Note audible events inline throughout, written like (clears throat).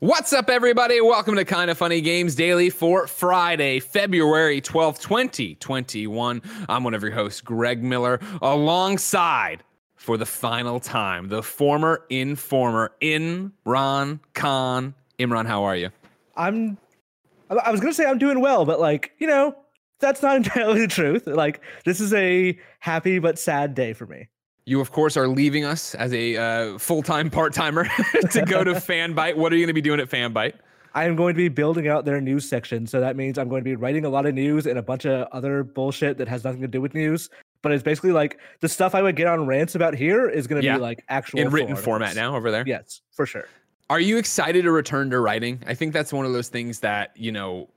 What's up, everybody? Welcome to Kind of Funny Games Daily for Friday, February 12th, 2021. I'm one of your hosts, Greg Miller, alongside for the final time, the former informer, Imran Khan. Imran, how are you? I'm. I was gonna say I'm doing well, but like you know, that's not (laughs) entirely the truth. Like this is a happy but sad day for me. You, of course, are leaving us as a uh, full time part timer (laughs) to go to (laughs) Fanbyte. What are you going to be doing at Fanbyte? I am going to be building out their news section. So that means I'm going to be writing a lot of news and a bunch of other bullshit that has nothing to do with news. But it's basically like the stuff I would get on rants about here is going to Yeah. be like actual In written full format now over there? Yes, for sure. Are you excited to return to writing? I think that's one of those things that, you know,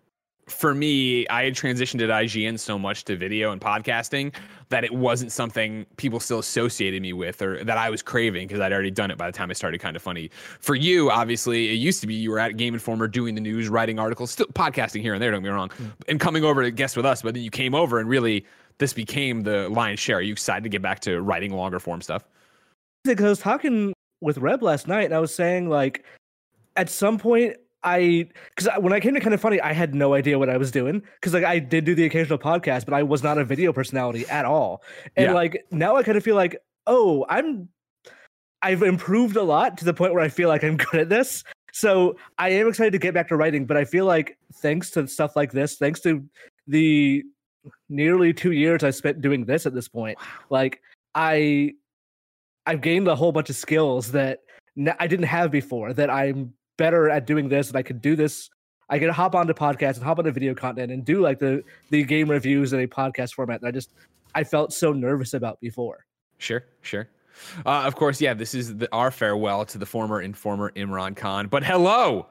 for me, I had transitioned at IGN so much to video and podcasting that it wasn't something people still associated me with or that I was craving because I'd already done it by the time I started kind of funny. For you, obviously, it used to be you were at Game Informer doing the news, writing articles, still podcasting here and there, don't get me wrong, mm. and coming over to guest with us, but then you came over and really this became the lion's share. Are you excited to get back to writing longer form stuff? Because I was talking with Reb last night, and I was saying like, at some point, I because when I came to kind of funny, I had no idea what I was doing because like I did do the occasional podcast, but I was not a video personality at all. And Yeah. like now, I kind of feel like, oh, I'm I've improved a lot to the point where I feel like I'm (laughs) good at this. So I am excited to get back to writing, but I feel like thanks to stuff like this, thanks to the nearly two years I spent doing this at this point, like I I've gained a whole bunch of skills that I didn't have before. That I'm better at doing this, and I could do this. I could hop onto podcasts and hop onto video content and do like the the game reviews in a podcast format that I just I felt so nervous about before. Sure, sure. Uh, of course, yeah, this is the, our farewell to the former informer Imran Khan. But hello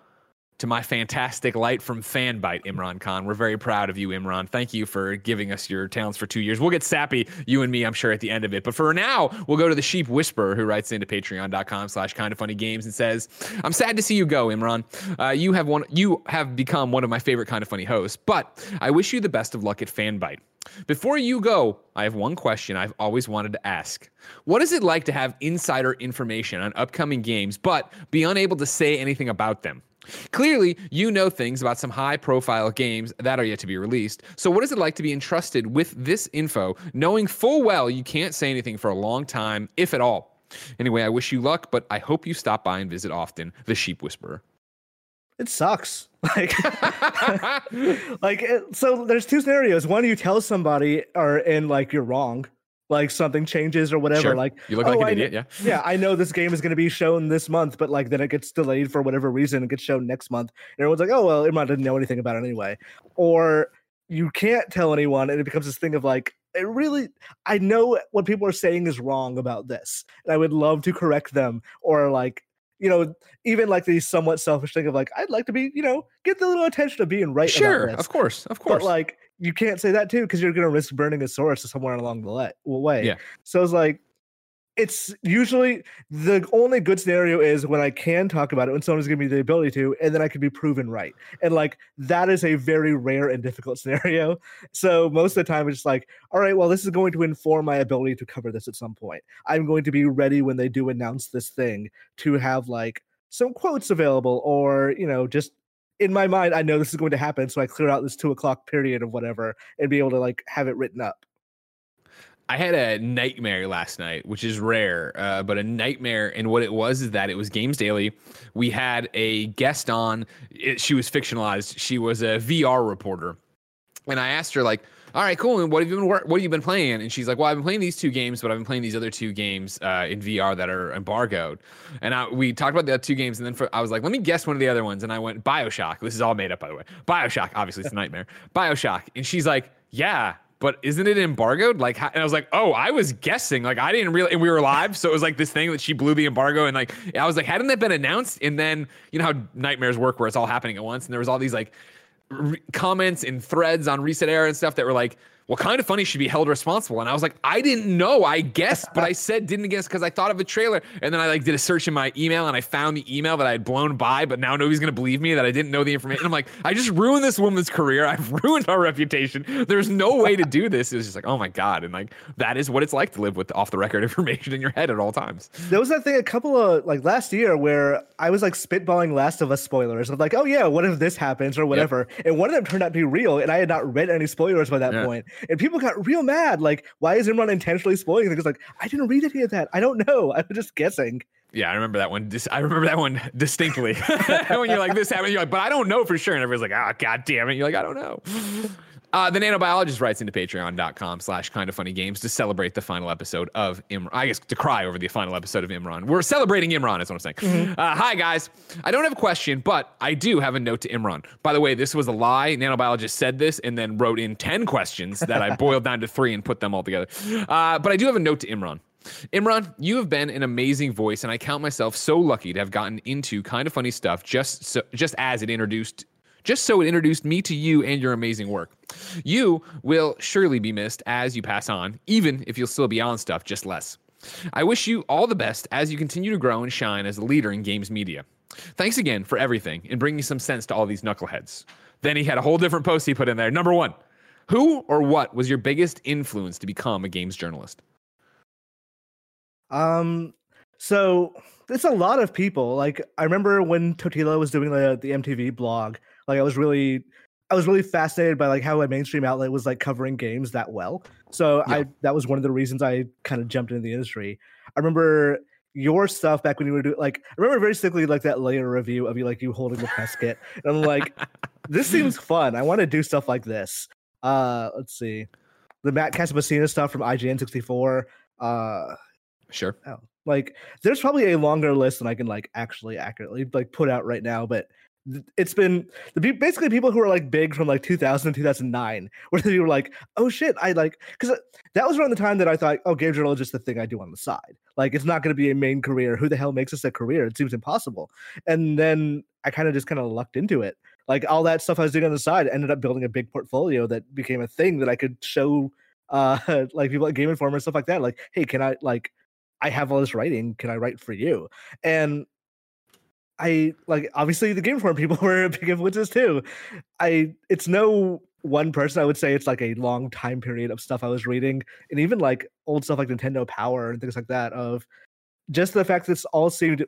to my fantastic light from Fanbyte, Imran Khan. We're very proud of you, Imran. Thank you for giving us your talents for two years. We'll get sappy, you and me, I'm sure, at the end of it. But for now, we'll go to the Sheep Whisperer, who writes into patreon.com slash kind of funny games and says, I'm sad to see you go, Imran. Uh, you have one you have become one of my favorite kind of funny hosts, but I wish you the best of luck at Fanbyte. Before you go, I have one question I've always wanted to ask. What is it like to have insider information on upcoming games, but be unable to say anything about them? Clearly, you know things about some high profile games that are yet to be released. So, what is it like to be entrusted with this info, knowing full well you can't say anything for a long time, if at all? Anyway, I wish you luck, but I hope you stop by and visit often. The Sheep Whisperer. It sucks. (laughs) Like, (laughs) like so. There's two scenarios. One, you tell somebody, or and like you're wrong, like something changes or whatever. Sure. Like You look like "Oh, an I idiot, yeah. yeah. I know this game is going to be shown this month, but like then it gets delayed for whatever reason. It gets shown next month, and everyone's like, "Oh well, Imran didn't know anything about it anyway." Or you can't tell anyone, and it becomes this thing of like, it really. I know what people are saying is wrong about this, and I would love to correct them, or like. You know, even like the somewhat selfish thing of like, I'd like to be, you know, get the little attention of being right. about Sure, of course, of course. But like, you can't say that too because you're going to risk burning a source somewhere along the le- way. Yeah. So it's like, it's usually the only good scenario is when I can talk about it when someone's giving me the ability to, and then I can be proven right. And like that is a very rare and difficult (laughs) scenario. So most of the time it's just like, all right, well, this is going to inform my ability to cover this at some point. I'm going to be ready when they do announce this thing to have like some quotes available, or you know, just in my mind, I know this is going to happen, so I clear out this two o'clock period of whatever and be able to like have it written up. I had a nightmare last night, which is rare, uh, but a nightmare. And what it was is that it was Games Daily. We had a guest on. It, she was fictionalized. She was a VR reporter, and I asked her like, "All right, cool. And what have you been What have you been playing?" And she's like, "Well, I've been playing these two games, but I've been playing these other two games uh, in VR that are embargoed." And I, we talked about the other two games, and then for, I was like, "Let me guess one of the other ones." And I went Bioshock. This is all made up, by the way. Bioshock. Obviously, it's a nightmare. Bioshock. And she's like, "Yeah." but isn't it embargoed? Like, and I was like, oh, I was guessing. Like, I didn't really, and we were live, so it was like this thing that she blew the embargo, and like, I was like, hadn't that been announced? And then you know how nightmares work, where it's all happening at once, and there was all these like re- comments and threads on Reset Era and stuff that were like, well, kind of funny should be held responsible. And I was like, I didn't know. I guessed, but I (laughs) said didn't guess because I thought of a trailer. And then I like did a search in my email and I found the email that I had blown by, but now nobody's gonna believe me that I didn't know the information. I'm like, I just ruined this woman's career. (laughs) I've ruined our reputation. There's no way to do this. It was just like, oh my God. And like that is what it's like to live with off the record (laughs) information in your head at all times. There was that thing a couple of like last year where I was like spitballing Last of Us spoilers of like, oh yeah, what if this happens or whatever. Yep. And one of them turned out to be real, and I had not read any spoilers by that yeah. point. And people got real mad. Like, why is Imran intentionally spoiling things? Like, I didn't read any of that. I don't know. I was just guessing. Yeah, I remember that one. I remember that one (laughs) distinctly. (laughs) when you're like, this happened, you're like, but I don't know for sure. And everyone's like, ah, oh, god damn it. You're like, I don't know. (laughs) Uh, the nanobiologist writes into patreon.com slash kind of funny games to celebrate the final episode of Imran. I guess to cry over the final episode of Imran. We're celebrating Imran, is what I'm saying. Mm-hmm. Uh, hi, guys. I don't have a question, but I do have a note to Imran. By the way, this was a lie. Nanobiologist said this and then wrote in 10 questions that I (laughs) boiled down to three and put them all together. Uh, but I do have a note to Imran. Imran, you have been an amazing voice, and I count myself so lucky to have gotten into kind of funny stuff just so, just as it introduced just so it introduced me to you and your amazing work. You will surely be missed as you pass on, even if you'll still be on stuff, just less. I wish you all the best as you continue to grow and shine as a leader in games media. Thanks again for everything and bringing some sense to all these knuckleheads. Then he had a whole different post he put in there. Number one, who or what was your biggest influence to become a games journalist? Um, so it's a lot of people. Like I remember when Totilo was doing the the MTV blog, like I was really I was really fascinated by like how a mainstream outlet was like covering games that well. So yeah. I that was one of the reasons I kind of jumped into the industry. I remember your stuff back when you were doing like I remember very simply like that Lair review of you like you holding the press kit. And I'm like, (laughs) this seems fun. I want to do stuff like this. Uh let's see. The Matt Casamassina stuff from IGN 64. Uh sure. Oh, like there's probably a longer list than I can like actually accurately like put out right now, but it's been the basically people who are like big from like 2000 to 2009 (laughs) where they were like oh shit i like because uh, that was around the time that i thought oh game journal is just the thing i do on the side. Like it's not going to be a main career. Who the hell makes this a career? It seems impossible. And then i kind of just kind of lucked into it. Like all that stuff i was doing on the side ended up building a big portfolio that became a thing that i could show uh (laughs) like people like game informer and stuff like that like hey can i like i have all this writing. Can i write for you? And I like obviously the Game form people (laughs) were big influences too. I it's no one person. I would say it's like a long time period of stuff I was reading, and even like old stuff like Nintendo Power and things like that. Of just the fact that it's all seemed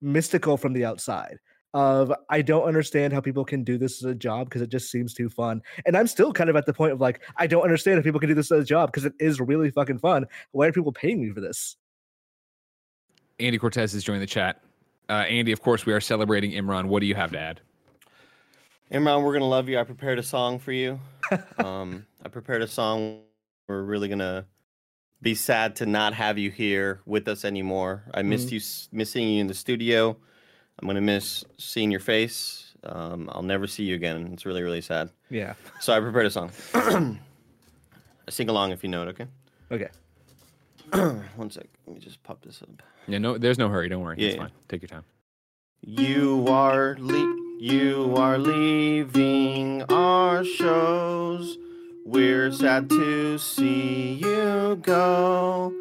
mystical from the outside. Of I don't understand how people can do this as a job because it just seems too fun. And I'm still kind of at the point of like I don't understand if people can do this as a job because it is really fucking fun. Why are people paying me for this? Andy Cortez is joining the chat. Uh, Andy, of course, we are celebrating Imran. What do you have to add? Imran, we're gonna love you. I prepared a song for you. (laughs) um, I prepared a song. We're really gonna be sad to not have you here with us anymore. I missed mm. you, missing you in the studio. I'm gonna miss seeing your face. Um, I'll never see you again. It's really, really sad. Yeah. So I prepared a song. (clears throat) sing along if you know it. Okay. Okay. (clears throat) One sec. Let me just pop this up. Yeah, no, there's no hurry. Don't worry. Yeah, it's yeah. fine. Take your time. You are le- you are leaving our shows. We're sad to see you go.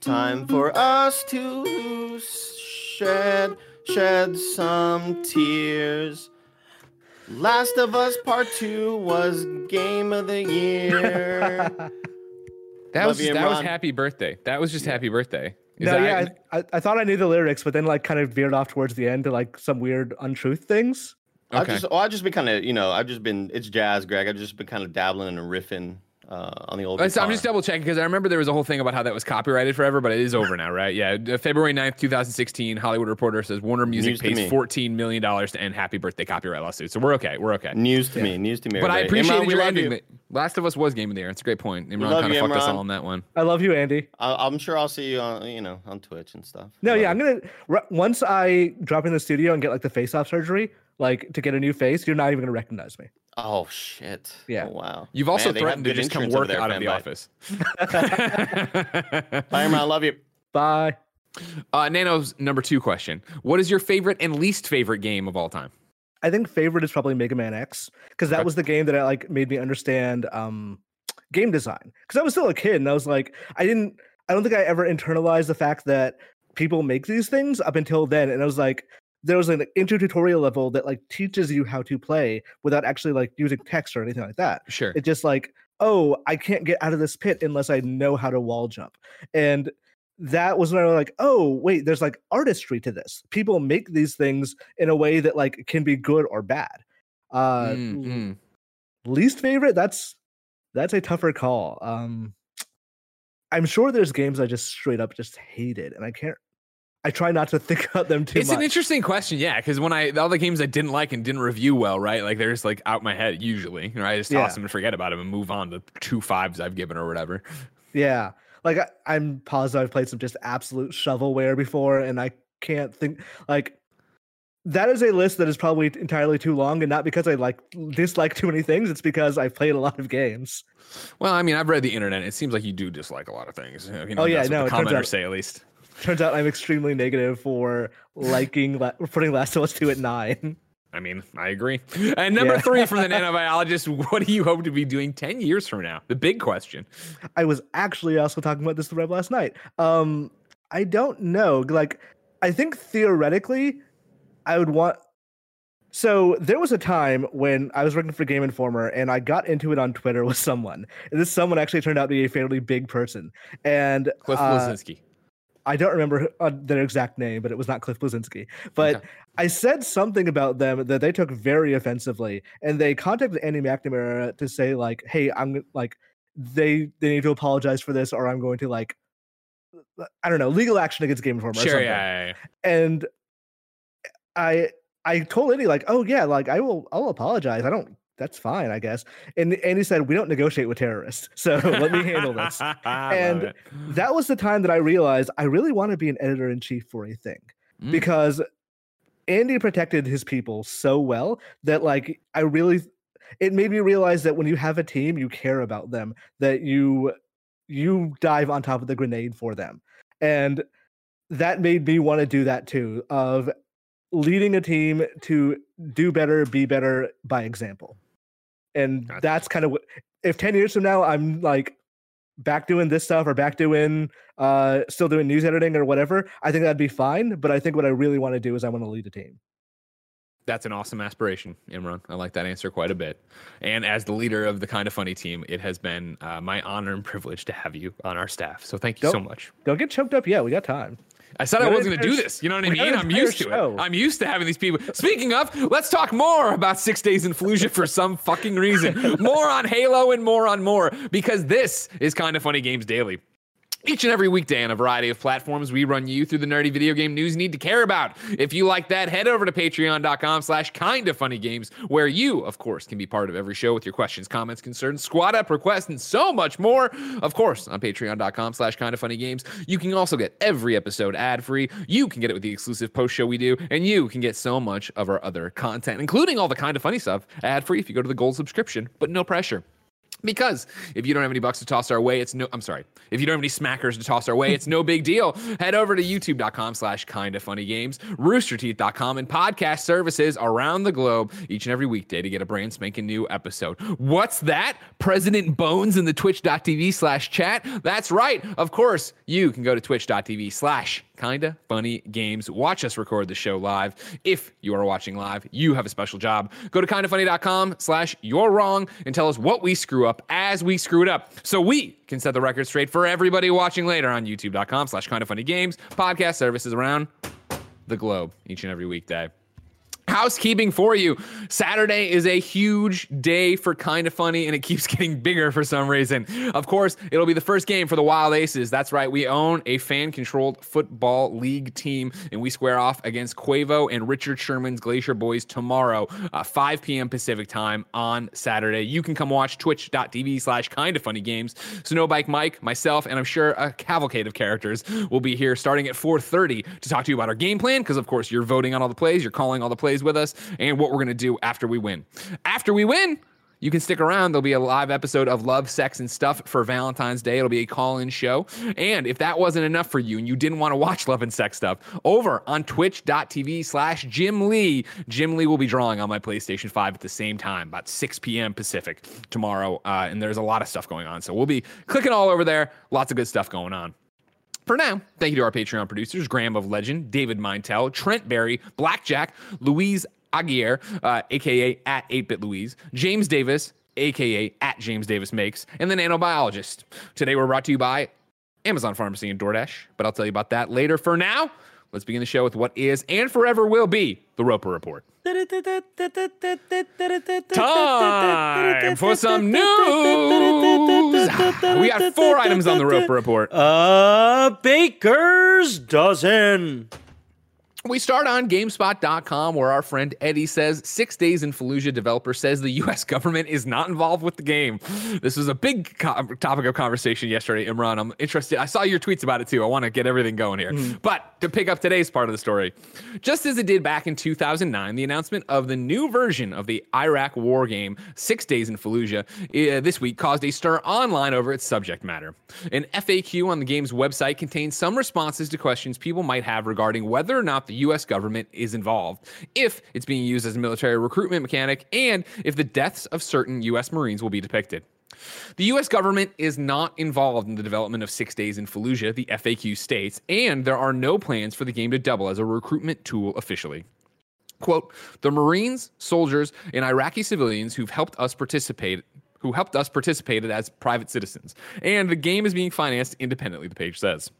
Time for us to shed shed some tears. Last of Us Part 2 was game of the year. (laughs) That Love was that was happy birthday. That was just happy birthday. Is no, yeah, I, I, I, thought I knew the lyrics, but then like kind of veered off towards the end to like some weird untruth things. Okay. I've just, well, I've just been kind of, you know, I've just been, it's jazz, Greg. I've just been kind of dabbling and riffing uh, on the old. So I'm just double checking because I remember there was a whole thing about how that was copyrighted forever, but it is over now, right? Yeah, February 9th, 2016, Hollywood Reporter says Warner Music News pays 14 million dollars to end Happy Birthday copyright lawsuit. So we're okay. We're okay. News to yeah. me. News to me. But I appreciate your ending. You. Last of Us was game of the year. It's a great point. Imran kind of fucked us all on that one. I love you, Andy. I, am sure I'll see you on, you know, on Twitch and stuff. No, yeah, I'm gonna once I drop in the studio and get like the face-off surgery, like to get a new face, you're not even gonna recognize me. Oh shit! Yeah. Oh, wow. You've also Man, threatened to just come work there, out of the office. (laughs) (laughs) Bye, man. I love you. Bye. Uh, Nano's number two question: What is your favorite and least favorite game of all time? I think favorite is probably Mega Man X because that okay. was the game that I like made me understand um, game design because I was still a kid and I was like, I didn't, I don't think I ever internalized the fact that people make these things up until then. And I was like, there was an intro tutorial level that like teaches you how to play without actually like using text or anything like that. Sure. It's just like, oh, I can't get out of this pit unless I know how to wall jump. And that was when I was like, oh, wait, there's like artistry to this. People make these things in a way that like can be good or bad. Uh Mm, mm. least favorite, that's that's a tougher call. Um I'm sure there's games I just straight up just hated and I can't I try not to think about them too It's much. an interesting question, yeah, because when I all the games I didn't like and didn't review well, right? Like they're just like out my head usually, right? I just toss Yeah. them and forget about them and move on to two fives I've given or whatever. Yeah. Like I, I'm positive I've played some just absolute shovelware before, and I can't think like that is a list that is probably entirely too long, and not because I like dislike too many things. It's because I've played a lot of games. Well, I mean, I've read the internet. It seems like you do dislike a lot of things. You know, Oh, yeah, no, the commenters say at least. Turns out I'm extremely negative for liking la- putting Last of Us Two at nine. I mean, I agree. And number Yeah. three from the (laughs) nanobiologist, what do you hope to be doing 10 years from now? The big question. I was actually also talking about this with Rev last night. Um, I don't know. Like, I think theoretically, I would want. So there was a time when I was working for Game Informer, and I got into it on Twitter with someone. And this someone actually turned out to be a fairly big person, and Cliff uh, Bleszinski. I don't remember uh, their exact name, but it was not Cliff Bleszinski. But Okay. I said something about them that they took very offensively, and they contacted Andy McNamara to say like, "Hey, I'm like, they they need to apologize for this, or I'm going to like, I don't know, legal action against Game Informer." or Sure, something." yeah, yeah, yeah. And I I told Andy like, "Oh yeah, like I will I'll apologize. I don't. That's fine, I guess." And Andy said, "We don't negotiate with terrorists, (laughs) so let me handle this." (laughs) And that was the time that I realized I really want to be an editor in chief for a thing Mm. because Andy protected his people so well that like I really it made me realize that when you have a team you care about them that you you dive on top of the grenade for them and that made me want to do that too of leading a team to do better be better by example and Gotcha. that's kind of what if 10 years from now i'm like back doing this stuff or back doing uh still doing news editing or whatever i think that'd be fine but i think what i really want to do is i want to lead a team That's an awesome aspiration, Imran. I like that answer quite a bit. And as the leader of the Kind of Funny team, it has been uh, my honor and privilege to have you on our staff. So thank you so Don't- much. don't get choked up yet we got time I said I wasn't going to do this. You know what I mean? I'm used to show. it. I'm used to having these people. Speaking of, let's talk more about Six Days in Fallujah for some fucking reason. (laughs) More on Halo and more on more because this is Kind of Funny Games Daily. Each and every weekday on a variety of platforms, we run you through the nerdy video game news you need to care about. If you like that, head over to patreon.com slash kind of funny games, where you, of course, can be part of every show with your questions, comments, concerns, squad up requests, and so much more. Of course, on patreon.com slash kind of funny games, you can also get every episode ad free. You can get it with the exclusive post show we do, and you can get so much of our other content, including all the kind of funny stuff, ad free if you go to the gold subscription, but no pressure. Because if you don't have any bucks to toss our way, it's no, I'm sorry. If you don't have any smackers to toss our way, it's no big deal. Head over to youtube.com slash kind of funny games, roosterteeth.com, and podcast services around the globe each and every weekday to get a brand spanking new episode. What's that? President Bones in the twitch.tv slash chat? That's right. Of course, you can go to twitch.tv slash kinda funny games. Watch us record the show live. If you are watching live, you have a special job. Go to kindafunny.com slash you're wrong and tell us what we screw up as we screw it up. So we can set the record straight for everybody watching later on youtube.com slash kinda funny games, podcast services around the globe each and every weekday. Housekeeping for you. Saturday is a huge day for kind of funny, and it keeps (laughs) getting bigger for some reason. Of course, it'll be the first game for the Wild Aces. That's right, we own a fan controlled football league team, and we square off against Quavo and Richard Sherman's Glacier Boys tomorrow, uh, 5 p.m. Pacific time on Saturday. You can come watch twitch.tv slash kind of funny games. Snowbike Mike, myself, and I'm sure a cavalcade of characters will be here starting at 4:30 to talk to you about our game plan. Because of course you're voting on all the plays, you're calling all the plays with us, and what we're gonna do after we win. After we win. you can stick around. There'll be a live episode of Love, Sex, and Stuff for Valentine's Day. It'll be a call in show. And if that wasn't enough for you and you didn't want to watch Love and Sex Stuff, over on twitch.tv slash Jim Lee, Jim Lee will be drawing on my PlayStation 5 at the same time, about 6 p.m. Pacific tomorrow. Uh, and there's a lot of stuff going on. So we'll be clicking all over there. Lots of good stuff going on. For now, thank you to our Patreon producers, Graham of Legend, David Meintel, Trent Berrie, Blackjack, Luiz Aguiar, uh, aka at 8-Bit Luiz, James Davis, aka at James Davis Makes, and the Nanobiologist. Today we're brought to you by Amazon Pharmacy and DoorDash, but I'll tell you about that later. For now, let's begin the show with what is and forever will be the Roper Report. Time for some news. We got four items on the Roper Report. A baker's dozen. We start on GameSpot.com, where our friend Eddie says Six Days in Fallujah developer says the U.S. (laughs) government is not involved with the game. This was a big co- topic of conversation yesterday, Imran. I'm interested. I saw your tweets about it too. I want to get everything going here. Mm. But to pick up today's part of the story, just as it did back in 2009, the announcement of the new version of the Iraq war game, Six Days in Fallujah, uh, this week caused a stir online over its subject matter. An FAQ on the game's website contains some responses to questions people might have regarding whether or not the the US government is involved, if it's being used as a military recruitment mechanic, and if the deaths of certain US Marines will be depicted. The US government is not involved in the development of Six Days in Fallujah, the FAQ states, and there are no plans for the game to double as a recruitment tool officially. Quote, the Marines, soldiers, and Iraqi civilians who've helped us participate who helped us participate as private citizens. And the game is being financed independently, the page says.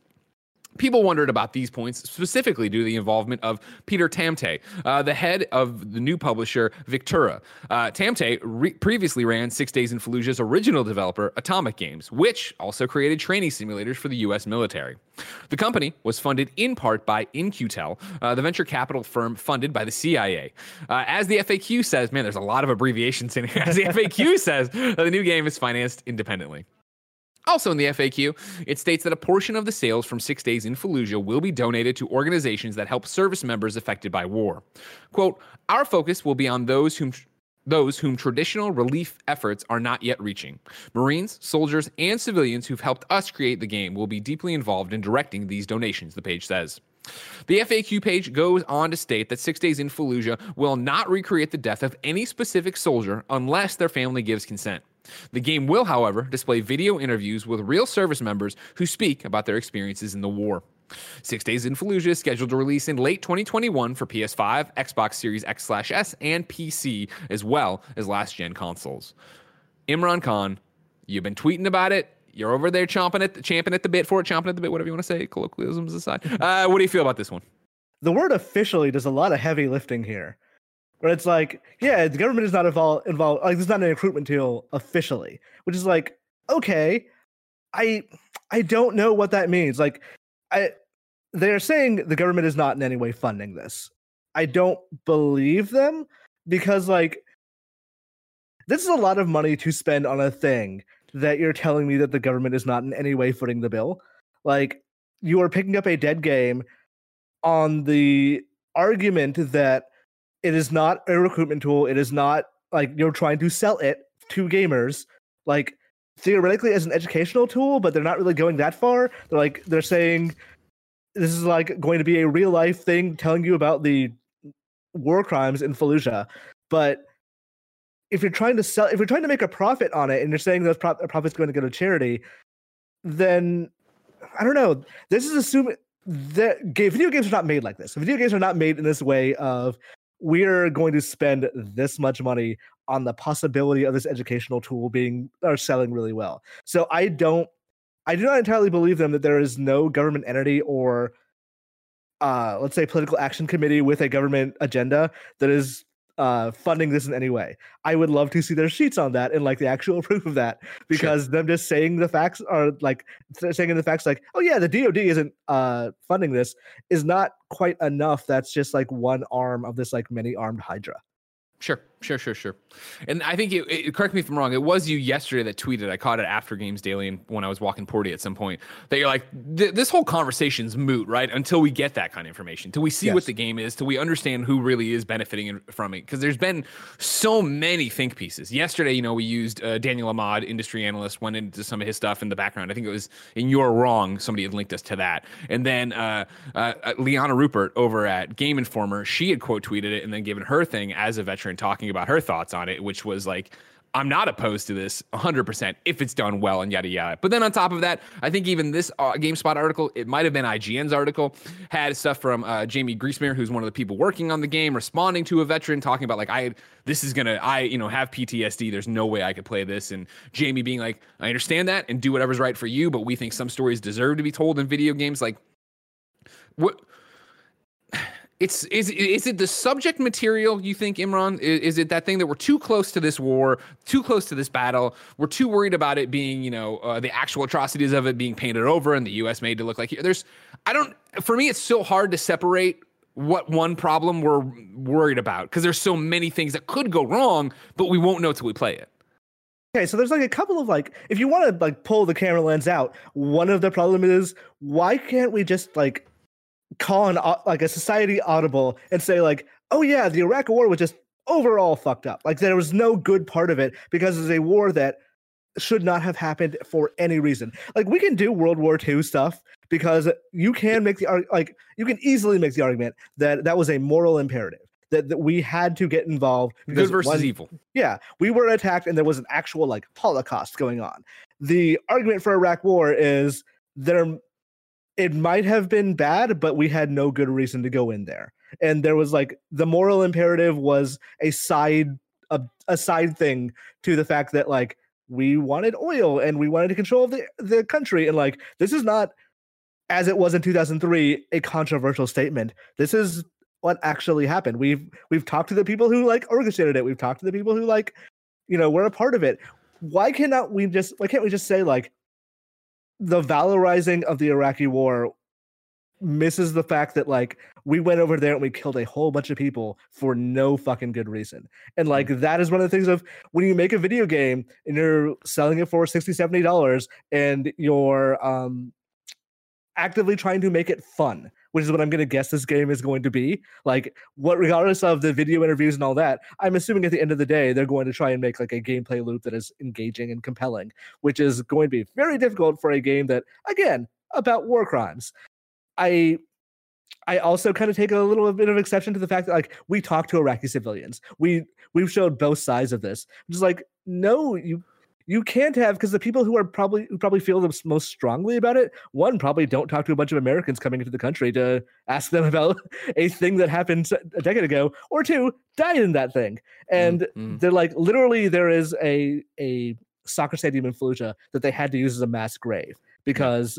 People wondered about these points specifically due to the involvement of Peter Tamte, uh, the head of the new publisher Victura. Uh, Tamte re- previously ran Six Days in Fallujah's original developer, Atomic Games, which also created training simulators for the U.S. military. The company was funded in part by In-Q-Tel, uh, the venture capital firm funded by the CIA. Uh, as the FAQ says, man, there's a lot of abbreviations in here. As the FAQ says, the new game is financed independently. Also in the FAQ, it states that a portion of the sales from Six Days in Fallujah will be donated to organizations that help service members affected by war. Quote, Our focus will be on those whom those whom traditional relief efforts are not yet reaching. Marines, soldiers, and civilians who've helped us create the game will be deeply involved in directing these donations, the page says. The FAQ page goes on to state that Six Days in Fallujah will not recreate the death of any specific soldier unless their family gives consent. The game will, however, display video interviews with real service members who speak about their experiences in the war. Six Days in Fallujah is scheduled to release in late 2021 for PS5, Xbox Series X/S, and PC, as well as last gen consoles. Imran Khan, you've been tweeting about it. You're over there chomping at the, champing at the bit for it, chomping at the bit, whatever you want to say, colloquialisms aside. Uh, what do you feel about this one? The word officially does a lot of heavy lifting here where it's like, yeah, the government is not involved involved like is not an recruitment deal officially, which is like, okay, I I don't know what that means. Like I they're saying the government is not in any way funding this. I don't believe them because like this is a lot of money to spend on a thing that you're telling me that the government is not in any way footing the bill. Like you are picking up a dead game on the argument that it is not a recruitment tool. It is not like you're trying to sell it to gamers. Like theoretically as an educational tool, but they're not really going that far. They're like they're saying this is like going to be a real life thing telling you about the war crimes in Fallujah. But if you're trying to sell if you're trying to make a profit on it and you're saying those pro- profits going to go to charity, then I don't know. This is assuming that video games are not made like this. Video games are not made in this way of we're going to spend this much money on the possibility of this educational tool being or selling really well. So I don't I do not entirely believe them that there is no government entity or uh let's say political action committee with a government agenda that is uh, funding this in any way. I would love to see their sheets on that and like the actual (laughs) proof of that because sure. them just saying the facts are like saying in the facts like, oh yeah, the DoD isn't uh, funding this is not quite enough. That's just like one arm of this like many armed Hydra. Sure. Sure, sure, sure. And I think it, it, correct me if I'm wrong. It was you yesterday that tweeted. I caught it after Games Daily and when I was walking Porty at some point that you're like, this whole conversation's moot, right? Until we get that kind of information, till we see yes. what the game is, till we understand who really is benefiting from it. Because there's been so many think pieces. Yesterday, you know, we used uh, Daniel Ahmad, industry analyst, went into some of his stuff in the background. I think it was in You're Wrong. Somebody had linked us to that. And then uh, uh, uh Liana Ruppert over at Game Informer, she had quote tweeted it and then given her thing as a veteran talking about her thoughts on it, which was like, I'm not opposed to this 100% if it's done well and yada yada. But then on top of that, I think even this uh, GameSpot article, it might have been IGN's article, had stuff from uh, Jaime Griesemer, who's one of the people working on the game, responding to a veteran, talking about like, I this is gonna, I you know have PTSD. There's no way I could play this, and Jaime being like, I understand that and do whatever's right for you, but we think some stories deserve to be told in video games. Like, what? It's is is it the subject material you think Imran? Is, is, it that thing that we're too close to this war too close to this battle we're too worried about it being you know uh, the actual atrocities of it being painted over and the US made to look like there's I don't for me it's so hard to separate what one problem we're worried about because there's so many things that could go wrong but we won't know till we play it. Okay, so there's like a couple of like, if you want to like pull the camera lens out, one of the problem is why can't we just like call an like a society audible and say like, oh yeah, the Iraq War was just overall fucked up. Like there was no good part of it because it's a war that should not have happened for any reason. Like we can do World War II stuff because you can make the like you can easily make the argument that that was a moral imperative. That, that we had to get involved good versus one, evil yeah we were attacked and there was an actual like holocaust going on the argument for iraq war is there it might have been bad, but we had no good reason to go in there. And there was like the moral imperative was a side a, a side thing to the fact that like we wanted oil and we wanted to control the the country and like this is not as it was in 2003 a controversial statement. This is what actually happened. We've we've talked to the people who like orchestrated it. We've talked to the people who like you know were a part of it. Why cannot we just why can't we just say like the valorizing of the Iraqi war misses the fact that like we went over there and we killed a whole bunch of people for no fucking good reason. And like mm. that is one of the things of when you make a video game and you're selling it for 60 70 dollars and you're um actively trying to make it fun which is what I'm going to guess this game is going to be. Like, what, regardless of the video interviews and all that, I'm assuming at the end of the day, they're going to try and make like a gameplay loop that is engaging and compelling, which is going to be very difficult for a game that, again, about war crimes. I I also kind of take a little bit of exception to the fact that like we talk to Iraqi civilians. We we've showed both sides of this. Just like no, you you can't have because the people who are probably who probably feel the most strongly about it one probably don't talk to a bunch of americans coming into the country to ask them (laughs) about a thing that happened a decade ago or two died in that thing. And mm-hmm. they're like literally there is a a soccer stadium in fallujah that they had to use as a mass grave because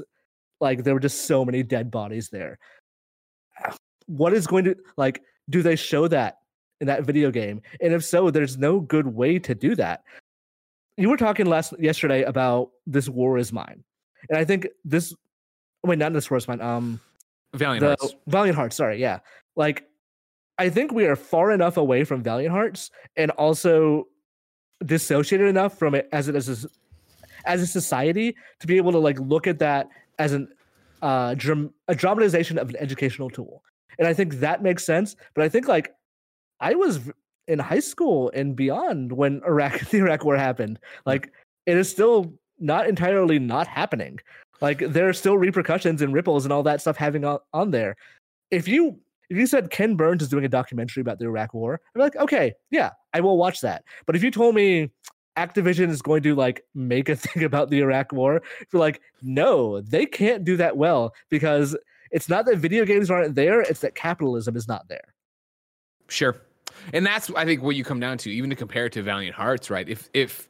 like there were just so many dead bodies there. (sighs) What is going to like do they show that in that video game? And if so there's no good way to do that you were talking last yesterday about this war is mine, and I think this. Wait, not this war is mine. Um, Valiant the, Hearts. Valiant Hearts. Sorry, yeah. Like, I think we are far enough away from Valiant Hearts, and also dissociated enough from it as it as a, as a society to be able to like look at that as an uh, dram- a dramatization of an educational tool. And I think that makes sense. But I think like I was in high school and beyond when Iraq (laughs) the Iraq War happened. Like it is still not entirely not happening. Like there are still repercussions and ripples and all that stuff having on, on there. If you if you said Ken Burns is doing a documentary about the Iraq War, I'm like, okay, yeah, I will watch that. But if you told me Activision is going to like make a (laughs) thing about the Iraq War, you're like, no, they can't do that well because it's not that video games aren't there, it's that capitalism is not there. Sure and that's I think what you come down to, even to compare it to Valiant Hearts, right? If if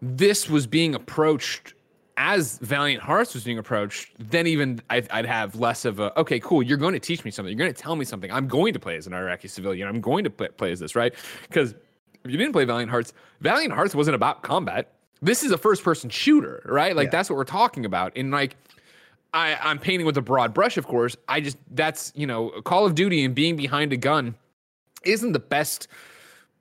this was being approached as Valiant Hearts was being approached, then even I'd, I'd, have less of a okay, cool. You're going to teach me something. You're going to tell me something. I'm going to play as an Iraqi civilian. I'm going to play, play as this, right? Because if you didn't play Valiant Hearts, Valiant Hearts wasn't about combat. This is a first person shooter, right? Like yeah. that's what we're talking about. And like I, I'm painting with a broad brush, of course. I just that's you know Call of Duty and being behind a gun isn't the best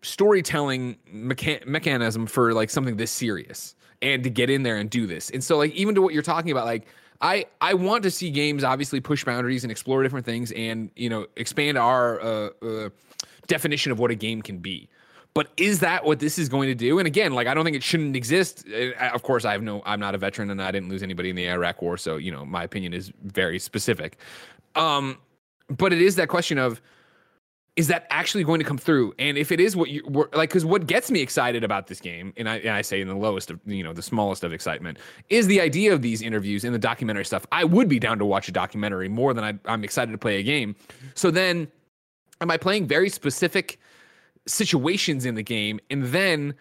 storytelling mecha- mechanism for like something this serious and to get in there and do this. And so like even to what you're talking about like I I want to see games obviously push boundaries and explore different things and you know expand our uh, uh, definition of what a game can be. But is that what this is going to do? And again, like I don't think it shouldn't exist. Uh, Of course, I have no. I'm not a veteran, and I didn't lose anybody in the Iraq War, so you know my opinion is very specific. Um, but it is that question of is that actually going to come through? And if it is what you were like, because what gets me excited about this game, and I, and I say in the lowest of, you know, the smallest of excitement, is the idea of these interviews and the documentary stuff. I would be down to watch a documentary more than I, I'm excited to play a game. So then, am I playing very specific situations in the game? And then,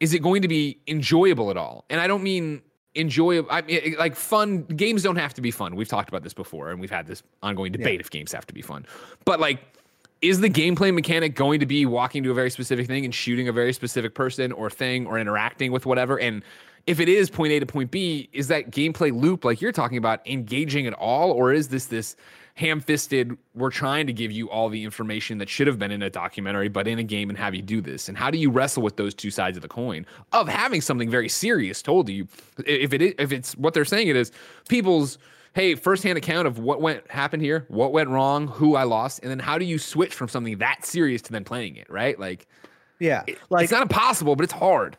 is it going to be enjoyable at all? And I don't mean enjoyable. I mean, like fun games don't have to be fun. We've talked about this before, and we've had this ongoing debate if games have to be fun. But like, is the gameplay mechanic going to be walking to a very specific thing and shooting a very specific person or thing or interacting with whatever? And if it is point A to point B, is that gameplay loop like you're talking about engaging at all, or is this this ham-fisted? We're trying to give you all the information that should have been in a documentary, but in a game, and have you do this? And how do you wrestle with those two sides of the coin of having something very serious told to you? If it is, if it's what they're saying, it is people's hey, firsthand account of what went happened here, what went wrong, who I lost, and then how do you switch from something that serious to then playing it, right? Like, Yeah. it- Like it's not impossible, but it's hard.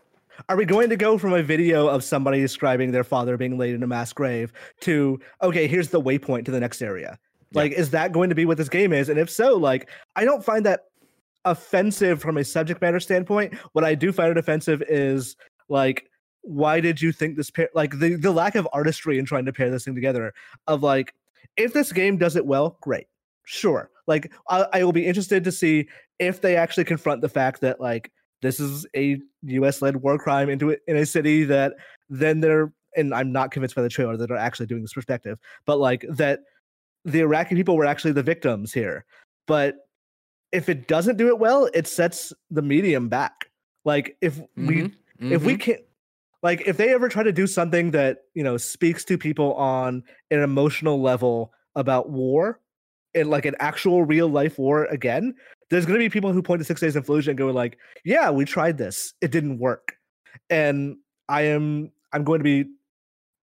Are we going to go from a video of somebody describing their father being laid in a mass grave to okay, here's the waypoint to the next area? Like, is that going to be what this game is? And if so, like, I don't find that offensive from a subject matter standpoint. What I do find it offensive is like, why did you think this pair? Like the the lack of artistry in trying to pair this thing together. Of like, if this game does it well, great, sure. Like, I, I will be interested to see if they actually confront the fact that like this is a U.S. led war crime into it in a city that then they're and I'm not convinced by the trailer that are actually doing this perspective, but like that the Iraqi people were actually the victims here. But if it doesn't do it well, it sets the medium back. Like if we Mhm, if we mhm. Like if they ever try to do something that you know speaks to people on an emotional level about war and like an actual real life war again there's going to be people who point to six days in fallujah and go like yeah we tried this. It didn't work. And i am i'm going to be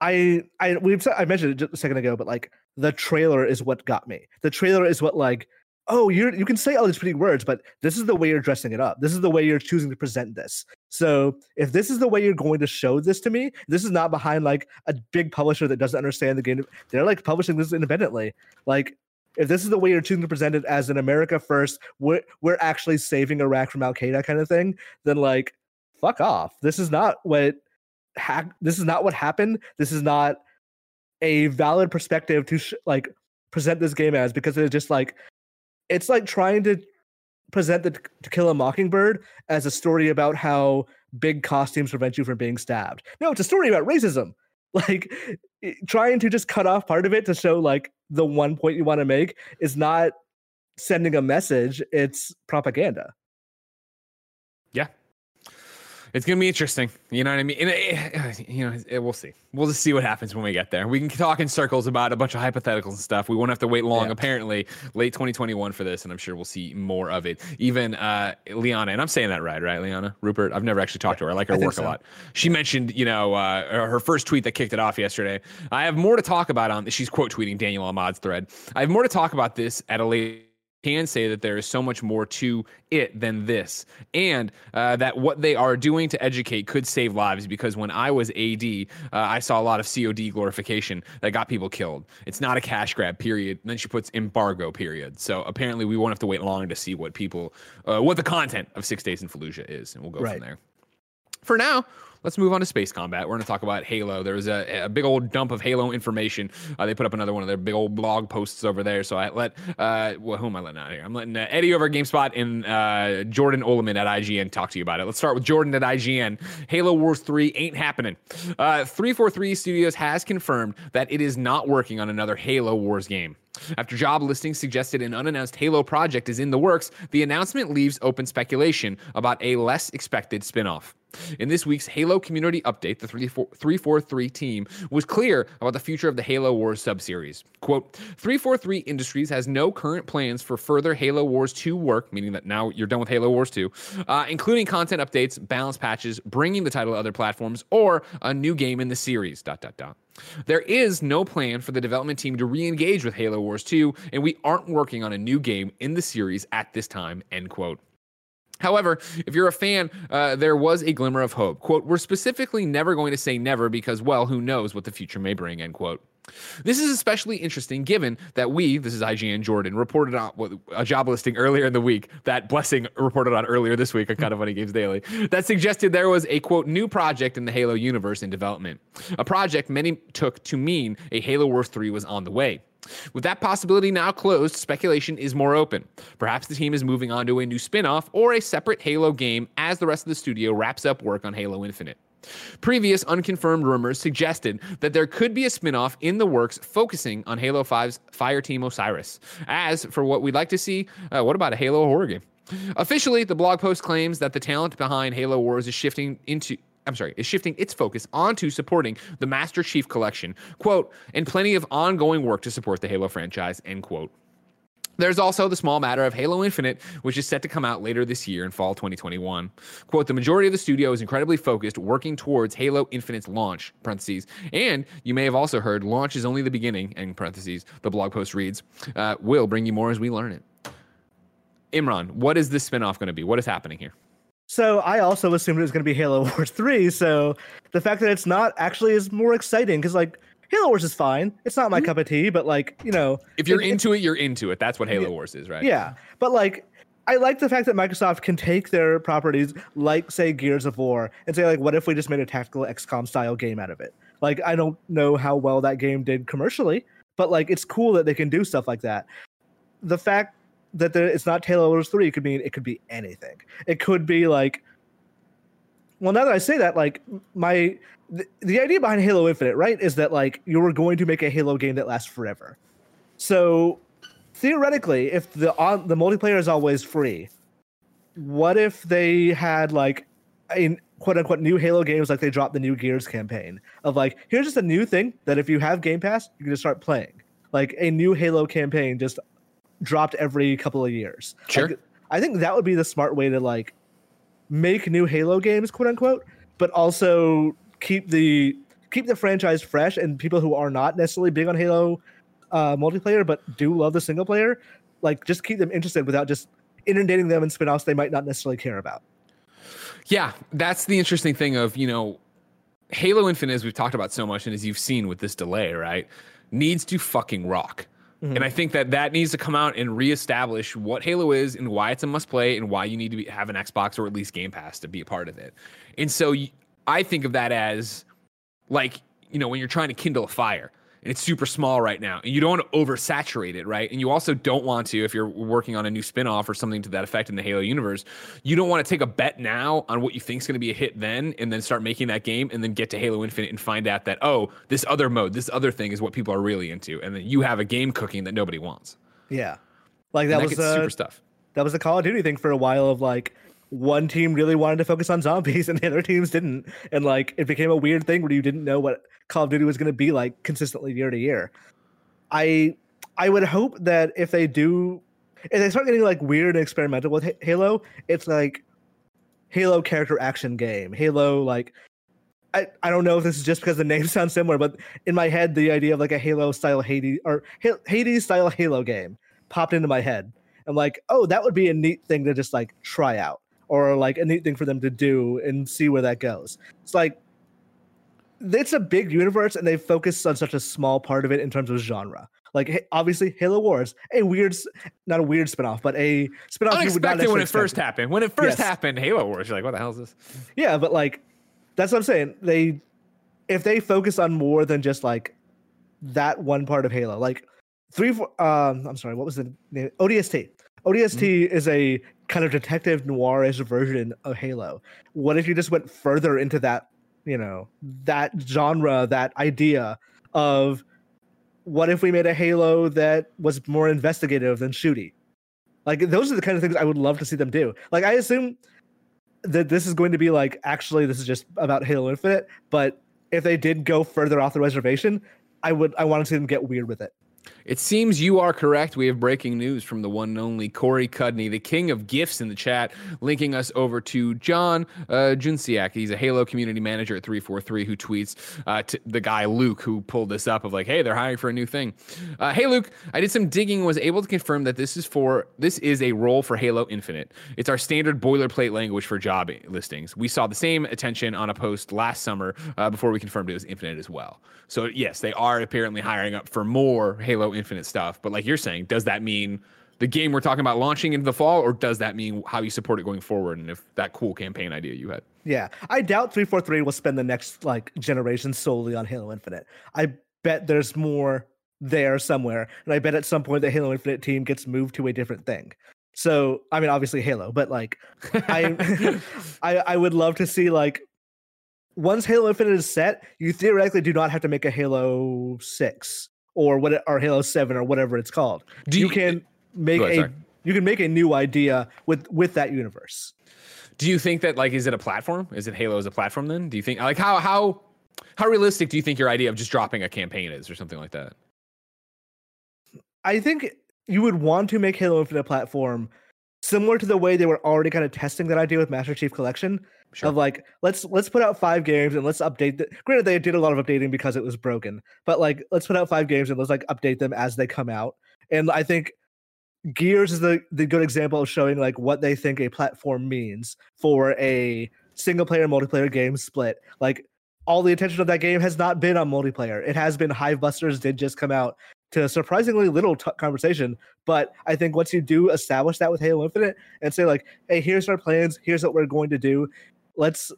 i i we've i mentioned it just a second ago but like the trailer is what got me. The trailer is what like oh you you can say all these pretty words but this is the way you're dressing it up. This is the way you're choosing to present this. So if this is the way you're going to show this to me this is not behind like a big publisher that doesn't understand the game. They're like publishing this independently. Like if this is the way you're choosing to present it as an america first we're, we're actually saving iraq from al-qaeda kind of thing then like fuck off. This is not what ha- this is not what happened. This is not a valid perspective to sh- like present this game as because it's just like it's like trying to present the to kill a mockingbird as a story about how big costumes prevent you from being stabbed. No it's a story about racism. (laughs) Like trying to just cut off part of it to show like the one point you want to make is not sending a message it's propaganda. Yeah. It's gonna be interesting. You know what I mean? It, you know, it, we'll see. We'll just see what happens when we get there. We can talk in circles about a bunch of hypotheticals and stuff. We won't have to wait long. Yeah. Apparently, late 2021 for this, and I'm sure we'll see more of it. Even uh, Liana, and I'm saying that right, right, Liana Ruppert. I've never actually talked to her. I like her I work a lot. She mentioned, you know, uh, her first tweet that kicked it off yesterday. I have more to talk about on. She's quote tweeting Daniel Ahmad's thread. I have more to talk about this at a later can say that there is so much more to it than this, and uh, that what they are doing to educate could save lives. Because when I was AD, uh, I saw a lot of COD glorification that got people killed. It's not a cash grab, period. And then she puts embargo, period. So apparently, we won't have to wait long to see what people, uh, what the content of Six Days in Fallujah is, and we'll go Right. from there. For now, let's move on to space combat. We're going to talk about Halo. There was a, a big old dump of Halo information. Uh, they put up another one of their big old blog posts over there. So I let, uh, well, who am I letting out here? I'm letting uh, Eddie over at GameSpot and uh, Jordan Oloman at IGN talk to you about it. Let's start with Jordan at IGN. Halo Wars 3 ain't happening. Uh, 343 Studios has confirmed that it is not working on another Halo Wars game. After job listings suggested an unannounced Halo project is in the works, the announcement leaves open speculation about a less expected spin off. In this week's Halo community update, the 343 team was clear about the future of the Halo Wars subseries. Quote 343 Industries has no current plans for further Halo Wars 2 work, meaning that now you're done with Halo Wars 2, uh, including content updates, balance patches, bringing the title to other platforms, or a new game in the series. Dot, dot, dot. There is no plan for the development team to re engage with Halo Wars 2, and we aren't working on a new game in the series at this time. End quote. However, if you're a fan, uh, there was a glimmer of hope. Quote, we're specifically never going to say never because, well, who knows what the future may bring, end quote. This is especially interesting given that we, this is IGN Jordan, reported on a job listing earlier in the week that Blessing reported on earlier this week on Kind of Funny Games Daily that suggested there was a quote new project in the Halo universe in development. A project many took to mean a Halo Wars 3 was on the way. With that possibility now closed, speculation is more open. Perhaps the team is moving on to a new spin off or a separate Halo game as the rest of the studio wraps up work on Halo Infinite. Previous unconfirmed rumors suggested that there could be a spin off in the works focusing on Halo 5's Fireteam Osiris. As for what we'd like to see, uh, what about a Halo horror game? Officially, the blog post claims that the talent behind Halo Wars is shifting into I'm sorry, is shifting its focus onto supporting the Master Chief Collection, quote, and plenty of ongoing work to support the Halo franchise, end quote. There's also the small matter of Halo Infinite, which is set to come out later this year in fall 2021. Quote, the majority of the studio is incredibly focused, working towards Halo Infinite's launch, parentheses. And you may have also heard launch is only the beginning, end parentheses. The blog post reads, uh, we'll bring you more as we learn it. Imran, what is this spinoff going to be? What is happening here? So I also assumed it was going to be Halo (laughs) Wars 3. So the fact that it's not actually is more exciting because, like, Halo Wars is fine. It's not my mm-hmm. cup of tea, but like you know, if you're it, into it, you're into it. That's what Halo yeah, Wars is, right? Yeah, but like I like the fact that Microsoft can take their properties, like say Gears of War, and say like, what if we just made a tactical XCOM style game out of it? Like I don't know how well that game did commercially, but like it's cool that they can do stuff like that. The fact that there, it's not Halo Wars three It could mean it could be anything. It could be like well now that i say that like my the, the idea behind halo infinite right is that like you were going to make a halo game that lasts forever so theoretically if the on the multiplayer is always free what if they had like in quote unquote new halo games like they dropped the new gears campaign of like here's just a new thing that if you have game pass you can just start playing like a new halo campaign just dropped every couple of years sure like, i think that would be the smart way to like make new Halo games, quote unquote, but also keep the keep the franchise fresh and people who are not necessarily big on Halo uh, multiplayer but do love the single player, like just keep them interested without just inundating them in spin-offs they might not necessarily care about. Yeah, that's the interesting thing of, you know, Halo Infinite, as we've talked about so much, and as you've seen with this delay, right, needs to fucking rock. Mm-hmm. And I think that that needs to come out and reestablish what Halo is and why it's a must play and why you need to be, have an Xbox or at least Game Pass to be a part of it. And so I think of that as like, you know, when you're trying to kindle a fire and it's super small right now and you don't want to oversaturate it right? And you also don't want to if you're working on a new spin-off or something to that effect in the halo universe you don't want to take a bet now on what you think is going to be a hit then and then start making that game and then get to halo infinite and find out that oh this other mode this other thing is what people are really into and then you have a game cooking that nobody wants. Yeah. Like that, that was uh, super stuff. that was the call of duty thing for a while of like one team really wanted to focus on zombies (laughs) and the other teams didn't. And like it became a weird thing where you didn't know what Call of Duty was going to be like consistently year to year. I I would hope that if they do if they start getting like weird and experimental with Halo, it's like Halo character action game. Halo like I, I don't know if this is just because the name (laughs) sounds similar, but in my head the idea of like a Halo style Hades or Hades style Halo game popped into my head. I'm like, oh, that would be a neat thing to just like try out or like a neat thing for them to do and see where that goes. It's like it's a big universe and they focus on such a small part of it in terms of genre. Like obviously Halo Wars, a weird, not a weird spinoff, but a spinoff. Unexpected when it first happened. When it first yes. happened, Halo Wars, you're like, what the hell is this? Yeah, but like, that's what I'm saying. They, if they focus on more than just like that one part of Halo, like three, four, um, I'm sorry, what was the name? ODST. ODST mm-hmm. is a kind of detective noirish version of Halo. What if you just went further into that, you know, that genre, that idea of what if we made a Halo that was more investigative than shooty? Like those are the kind of things I would love to see them do. Like I assume that this is going to be like actually this is just about Halo Infinite, but if they did go further off the reservation, I would I wanted to see them get weird with it. It seems you are correct. We have breaking news from the one and only Corey Cudney, the king of gifts in the chat, linking us over to John uh, Junyszek. He's a Halo community manager at 343 who tweets uh, to the guy Luke who pulled this up of like, hey, they're hiring for a new thing. Uh, hey, Luke, I did some digging was able to confirm that this is for this is a role for Halo Infinite. It's our standard boilerplate language for job listings. We saw the same attention on a post last summer uh, before we confirmed it was Infinite as well. So yes, they are apparently hiring up for more Halo Infinite stuff. But like you're saying, does that mean the game we're talking about launching into the fall, or does that mean how you support it going forward? And if that cool campaign idea you had, yeah, I doubt three four three will spend the next like generation solely on Halo Infinite. I bet there's more there somewhere, and I bet at some point the Halo Infinite team gets moved to a different thing. So I mean, obviously Halo, but like, I, (laughs) (laughs) I I would love to see like once Halo Infinite is set, you theoretically do not have to make a Halo six or what or Halo Seven or whatever it's called. Do you, you can make ahead, a sorry. you can make a new idea with with that universe. Do you think that like is it a platform? Is it Halo as a platform then? Do you think like how how how realistic do you think your idea of just dropping a campaign is or something like that? I think you would want to make Halo Infinite a platform similar to the way they were already kind of testing that idea with Master Chief Collection, Sure. Of like let's let's put out five games and let's update the granted they did a lot of updating because it was broken, but like let's put out five games and let's like update them as they come out. And I think Gears is the, the good example of showing like what they think a platform means for a single player multiplayer game split. Like all the attention of that game has not been on multiplayer. It has been Hivebusters did just come out to surprisingly little t- conversation. But I think once you do establish that with Halo Infinite and say like, hey, here's our plans, here's what we're going to do, let's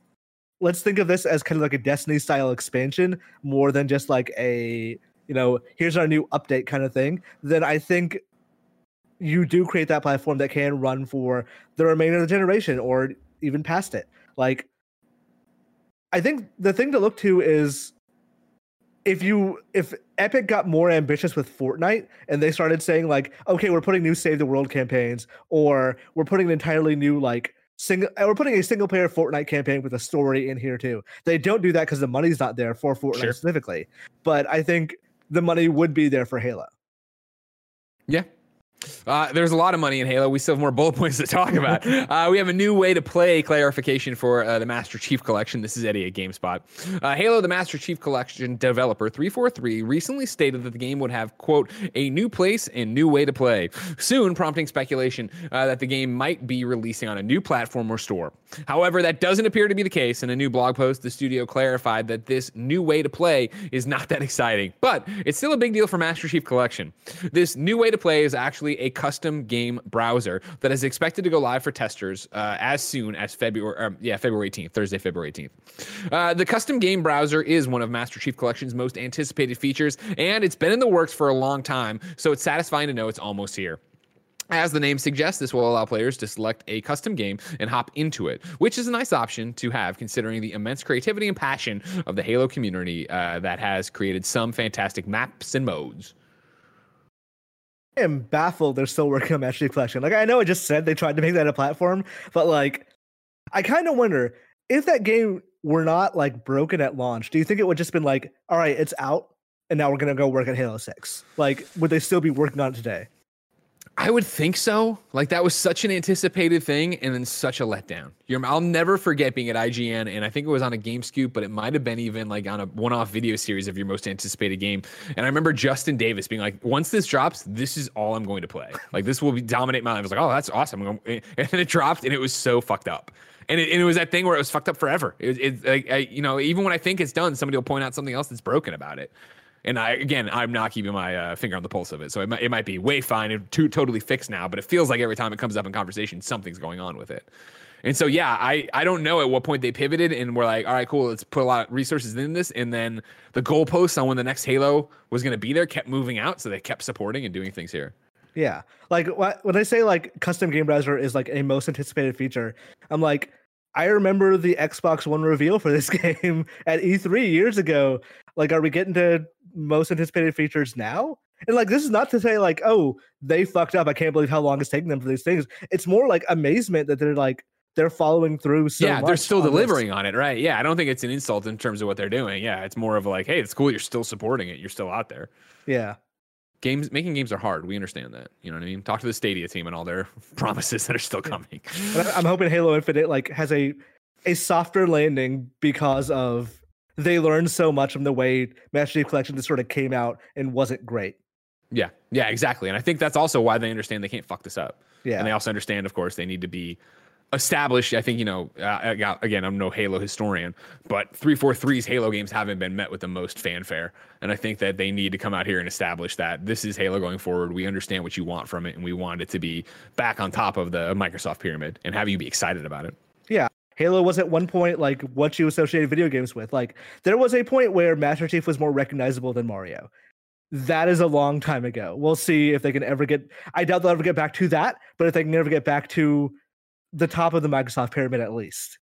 let's think of this as kind of like a Destiny style expansion more than just like a you know here's our new update kind of thing. Then I think you do create that platform that can run for the remainder of the generation or even past it. Like I think the thing to look to is if you if Epic got more ambitious with Fortnite and they started saying like, okay, we're putting new save the world campaigns or we're putting an entirely new like single uh, we're putting a single player Fortnite campaign with a story in here too. They don't do that because the money's not there for Fortnite sure. specifically. But I think the money would be there for Halo. Yeah, uh, there's a lot of money in Halo. We still have more bullet points to talk about. (laughs) Uh, we have a new way to play clarification for uh, the Master Chief Collection. This is Eddie at GameSpot. Uh, Halo, the Master Chief Collection developer 343 recently stated that the game would have, quote, a new place and new way to play, soon prompting speculation uh, that the game might be releasing on a new platform or store. However, that doesn't appear to be the case. In a new blog post, the studio clarified that this new way to play is not that exciting, but it's still a big deal for Master Chief Collection. This new way to play is actually a custom game browser that is expected to go live for testers uh, as soon as February. Um, yeah, February 18th, Thursday, February 18th. Uh, the custom game browser is one of Master Chief Collection's most anticipated features, and it's been in the works for a long time. So it's satisfying to know it's almost here. As the name suggests, this will allow players to select a custom game and hop into it, which is a nice option to have considering the immense creativity and passion of the Halo community uh, that has created some fantastic maps and modes. I am baffled they're still working on Chief Collection. Like I know I just said they tried to make that a platform, but like I kind of wonder if that game were not like broken at launch, do you think it would just been like, all right, it's out and now we're gonna go work at Halo 6? Like, would they still be working on it today? I would think so. Like that was such an anticipated thing, and then such a letdown. You're, I'll never forget being at IGN, and I think it was on a Game Scoop, but it might have been even like on a one-off video series of your most anticipated game. And I remember Justin Davis being like, "Once this drops, this is all I'm going to play. Like this will be, dominate my life." I was like, "Oh, that's awesome!" And (laughs) then it dropped, and it was so fucked up. And it, and it was that thing where it was fucked up forever. It, it like, I, you know, even when I think it's done, somebody will point out something else that's broken about it. And I again, I'm not keeping my uh, finger on the pulse of it, so it might, it might be way fine and too, totally fixed now. But it feels like every time it comes up in conversation, something's going on with it. And so yeah, I I don't know at what point they pivoted and were like, all right, cool, let's put a lot of resources in this, and then the goalposts on when the next Halo was going to be there kept moving out, so they kept supporting and doing things here. Yeah, like when I say like custom game browser is like a most anticipated feature, I'm like I remember the Xbox One reveal for this (laughs) game at E3 years ago. Like, are we getting to most anticipated features now? And like, this is not to say like, oh, they fucked up. I can't believe how long it's taking them for these things. It's more like amazement that they're like, they're following through. So yeah, they're still on this. delivering on it, right? Yeah, I don't think it's an insult in terms of what they're doing. Yeah, it's more of like, hey, it's cool. You're still supporting it. You're still out there. Yeah, Games making games are hard. We understand that. You know what I mean? Talk to the Stadia team and all their (laughs) promises that are still coming. I'm hoping Halo Infinite like has a a softer landing because of they learned so much from the way Master Chief Collection just sort of came out and wasn't great. Yeah, yeah, exactly. And I think that's also why they understand they can't fuck this up. Yeah, And they also understand, of course, they need to be established. I think, you know, uh, again, I'm no Halo historian, but 343's Halo games haven't been met with the most fanfare. And I think that they need to come out here and establish that this is Halo going forward. We understand what you want from it, and we want it to be back on top of the Microsoft pyramid and have you be excited about it. Halo was at one point like what you associated video games with. Like there was a point where Master Chief was more recognizable than Mario. That is a long time ago. We'll see if they can ever get. I doubt they'll ever get back to that, but if they can ever get back to the top of the Microsoft pyramid, at least.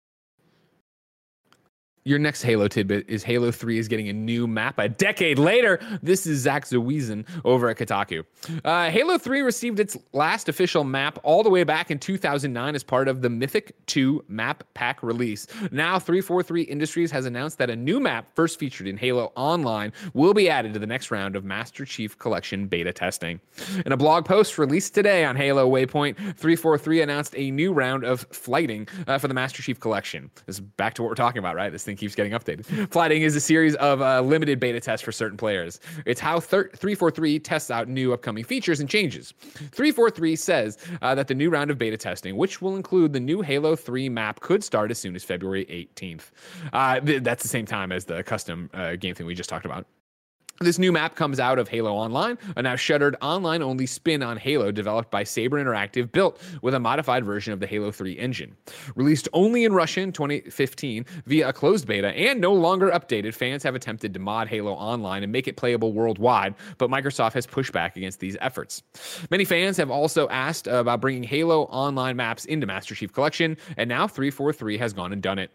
Your next Halo tidbit is Halo 3 is getting a new map a decade later. This is Zack Zwiezen over at Kotaku. Uh, Halo 3 received its last official map all the way back in 2009 as part of the Mythic 2 map pack release. Now, 343 Industries has announced that a new map, first featured in Halo Online, will be added to the next round of Master Chief Collection beta testing. In a blog post released today on Halo Waypoint, 343 announced a new round of flighting uh, for the Master Chief Collection. This is back to what we're talking about, right? This thing keeps getting updated. Flighting is a series of uh, limited beta tests for certain players. It's how thir- 343 tests out new upcoming features and changes. 343 says uh, that the new round of beta testing, which will include the new Halo 3 map, could start as soon as February 18th. Uh, th- that's the same time as the custom uh, game thing we just talked about. This new map comes out of Halo Online, a now shuttered online only spin on Halo developed by Saber Interactive, built with a modified version of the Halo 3 engine. Released only in Russia in 2015 via a closed beta and no longer updated, fans have attempted to mod Halo Online and make it playable worldwide, but Microsoft has pushed back against these efforts. Many fans have also asked about bringing Halo Online maps into Master Chief Collection, and now 343 has gone and done it.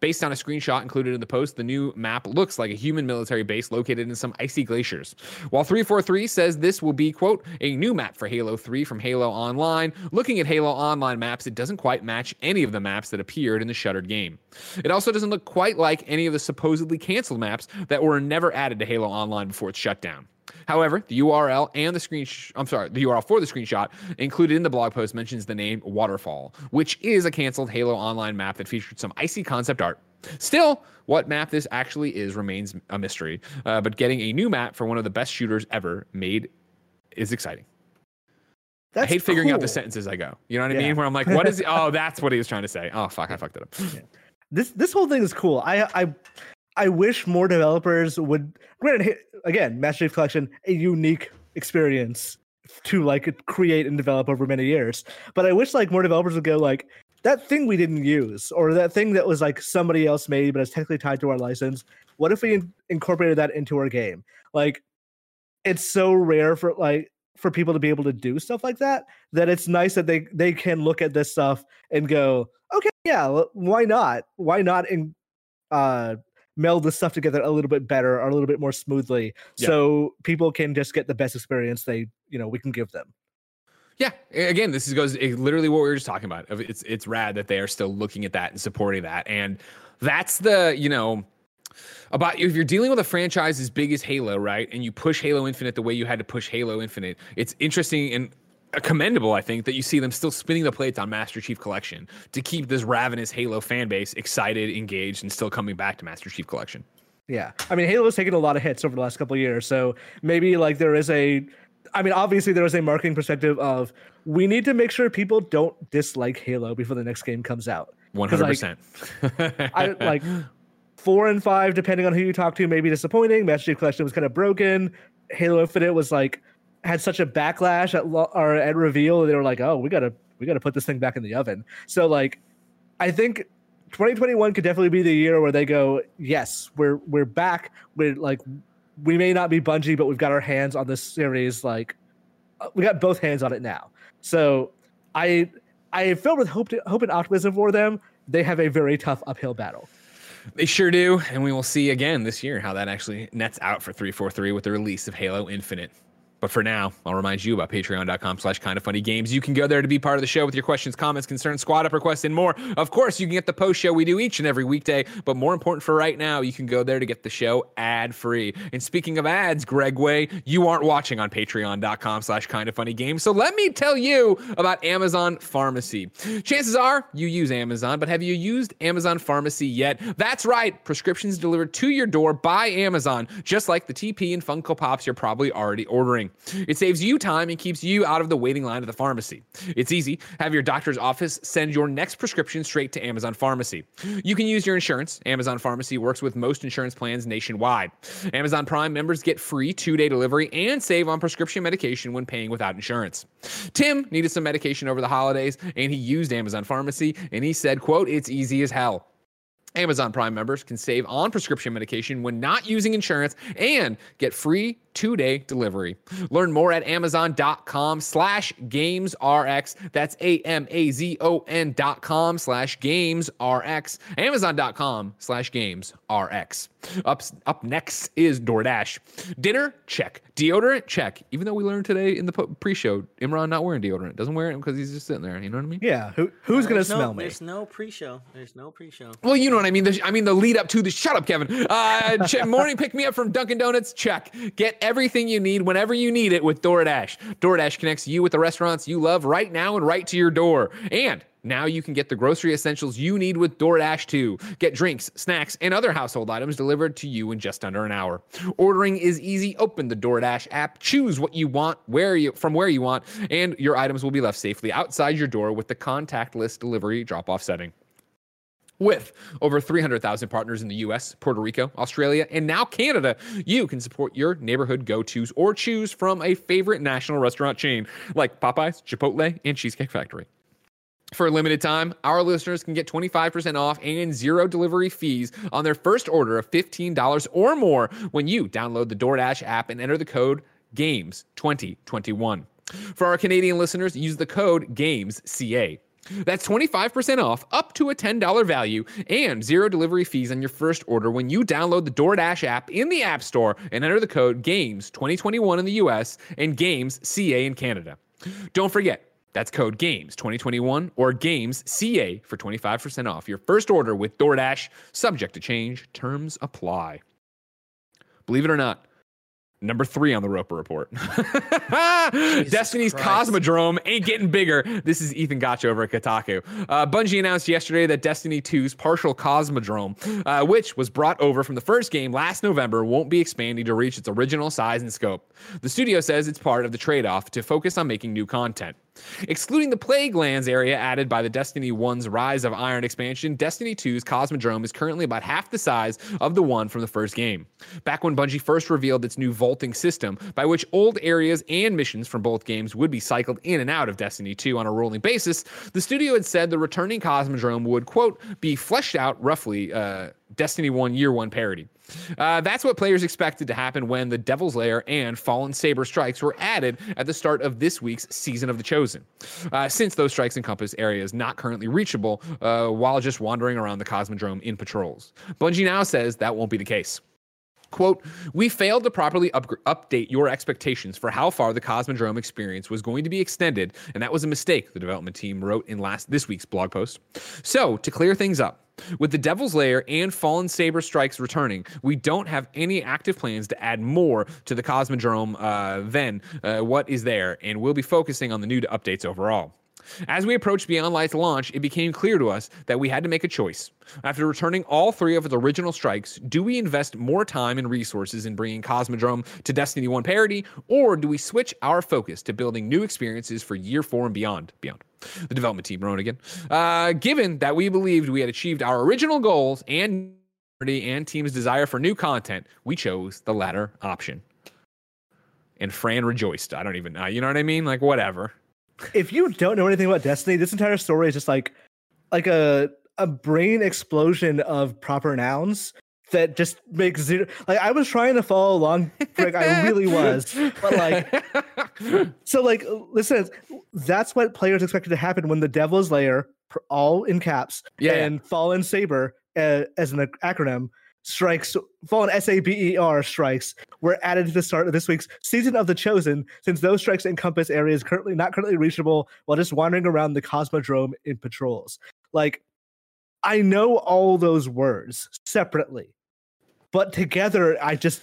Based on a screenshot included in the post, the new map looks like a human military base located in some icy glaciers. While 343 says this will be, quote, a new map for Halo 3 from Halo Online, looking at Halo Online maps, it doesn't quite match any of the maps that appeared in the shuttered game. It also doesn't look quite like any of the supposedly canceled maps that were never added to Halo Online before its shutdown. However, the URL and the screen I'm sorry, the URL for the screenshot included in the blog post mentions the name Waterfall, which is a canceled Halo Online map that featured some icy concept art. Still, what map this actually is remains a mystery, uh, but getting a new map for one of the best shooters ever made is exciting. That's I hate figuring out the sentences I go. You know what I Yeah. mean? Where I'm like, what is? oh, that's what he was trying to say. Oh, fuck, I fucked it up. this this whole thing is cool. I I I wish more developers would. Granted, again, Master Chief Collection a unique experience to like create and develop over many years. But I wish like more developers would go like that thing we didn't use or that thing that was like somebody else made but it's technically tied to our license. What if we in- incorporated that into our game? Like it's so rare for like for people to be able to do stuff like that that it's nice that they they can look at this stuff and go okay yeah why not why not in uh meld this stuff together a little bit better or a little bit more smoothly Yeah. so people can just get the best experience they you know we can give them Yeah, again, this is goes eh, literally what we were just talking about. It's it's rad that they are still looking at that and supporting that, and that's the you know about if you're dealing with a franchise as big as Halo, right, and you push Halo Infinite the way you had to push Halo Infinite, it's interesting and commendable, I think, that you see them still spinning the plates on Master Chief Collection to keep this ravenous Halo fan base excited, engaged, and still coming back to Master Chief Collection. yeah i mean halo's taken a lot of hits over the last couple of years so maybe like there is a i mean obviously there is a marketing perspective of we need to make sure people don't dislike halo before the next game comes out One hundred percent. I like four and five, depending on who you talk to, may be disappointing. Master Chief Collection was kind of broken. Halo Infinite was like had such a backlash at lo- or at reveal. They were like, oh, we gotta we gotta put this thing back in the oven. So like, I think 2021 could definitely be the year where they go, yes, we're we're back. We're like, we may not be Bungie, but we've got our hands on this series. Like, uh, we got both hands on it now. So I I am filled with hope, hope and optimism for them. They have a very tough uphill battle. They sure do, and we will see again this year how that actually nets out for 343 with the release of Halo Infinite. But for now, I'll remind you about patreon.com slash kind of funny games. You can go there to be part of the show with your questions, comments, concerns, squad up requests, and more. Of course, you can get the post show we do each and every weekday. But more important for right now, you can go there to get the show ad free. And speaking of ads, Greg Way, you aren't watching on patreon.com slash kind of funny games. So let me tell you about Amazon Pharmacy. Chances are you use Amazon, but have you used Amazon Pharmacy yet? That's right. Prescriptions delivered to your door by Amazon, just like the TP and Funko Pops you're probably already ordering. It saves you time and keeps you out of the waiting line at the pharmacy. It's easy. Have your doctor's office send your next prescription straight to Amazon Pharmacy. You can use your insurance. Amazon Pharmacy works with most insurance plans nationwide. Amazon Prime members get free two day delivery and save on prescription medication when paying without insurance. Tim needed some medication over the holidays and he used Amazon Pharmacy and he said, quote, it's easy as hell. Amazon Prime members can save on prescription medication when not using insurance and get free two-day delivery. Learn more at amazon.com slash gamesrx. That's A-M-A-Z-O-N dot com slash gamesrx. Amazon.com slash gamesrx. Up, up next is DoorDash. Dinner? Check. Deodorant? Check. Even though we learned today in the pre-show, Imran not wearing deodorant. Doesn't wear it because he's just sitting there. You know what I mean? Yeah. Who, who's gonna There's no- smell me? There's no pre-show. There's no pre-show. Well, you know what I mean. The, I mean the lead up to the. Shut up, Kevin. Uh, (laughs) morning pick me up from Dunkin' Donuts. Check. Get everything you need whenever you need it with DoorDash. DoorDash connects you with the restaurants you love right now and right to your door. And now you can get the grocery essentials you need with DoorDash too. Get drinks, snacks, and other household items delivered to you in just under an hour. Ordering is easy. Open the DoorDash app, choose what you want, where you from where you want, and your items will be left safely outside your door with the contactless delivery drop-off setting. With over 300,000 partners in the US, Puerto Rico, Australia, and now Canada, you can support your neighborhood go tos or choose from a favorite national restaurant chain like Popeyes, Chipotle, and Cheesecake Factory. For a limited time, our listeners can get 25% off and zero delivery fees on their first order of $15 or more when you download the DoorDash app and enter the code GAMES2021. For our Canadian listeners, use the code GAMESCA. That's 25% off up to a $10 value and zero delivery fees on your first order when you download the DoorDash app in the App Store and enter the code GAMES2021 in the US and GAMES CA in Canada. Don't forget, that's code GAMES2021 or GAMES CA for 25% off your first order with DoorDash, subject to change, terms apply. Believe it or not, number three on the Roper Report. (laughs) Destiny's Christ. Cosmodrome ain't getting bigger. This is Ethan Gach over at Kotaku. Uh, Bungie announced yesterday that Destiny 2's partial Cosmodrome, uh, which was brought over from the first game last November, won't be expanding to reach its original size and scope. The studio says it's part of the trade off to focus on making new content. Excluding the Plaguelands area added by the Destiny 1's Rise of Iron expansion, Destiny 2's Cosmodrome is currently about half the size of the one from the first game. Back when Bungie first revealed its new vaulting system, by which old areas and missions from both games would be cycled in and out of Destiny 2 on a rolling basis, the studio had said the returning Cosmodrome would, quote, be fleshed out roughly uh, Destiny 1 Year 1 parity. Uh, that's what players expected to happen when the Devil's Lair and Fallen Saber strikes were added at the start of this week's Season of the Chosen, uh, since those strikes encompass areas not currently reachable uh, while just wandering around the Cosmodrome in patrols. Bungie now says that won't be the case. Quote, we failed to properly up- update your expectations for how far the Cosmodrome experience was going to be extended, and that was a mistake, the development team wrote in last this week's blog post. So, to clear things up, with the Devil's Lair and Fallen Saber Strikes returning, we don't have any active plans to add more to the Cosmodrome uh, than uh, what is there, and we'll be focusing on the new updates overall. As we approached Beyond Light's launch, it became clear to us that we had to make a choice. After returning all three of its original strikes, do we invest more time and resources in bringing Cosmodrome to Destiny 1 parity, or do we switch our focus to building new experiences for Year 4 and beyond? Beyond. The development team wrote again. Uh, given that we believed we had achieved our original goals and and team's desire for new content, we chose the latter option. And Fran rejoiced. I don't even know. You know what I mean? Like, whatever. if you don't know anything about Destiny, this entire story is just like like a a brain explosion of proper nouns that just makes zero like I was trying to follow along, Greg, I really (laughs) was. But like (laughs) so like listen, that's what players expected to happen when the Devil's Lair pr- all in caps Yeah, and Fallen Saber uh, as an acronym strikes, fallen S A B E R strikes were added to the start of this week's season of the Chosen, since those strikes encompass areas currently not currently reachable while just wandering around the Cosmodrome in patrols. Like, I know all those words separately, but together, I just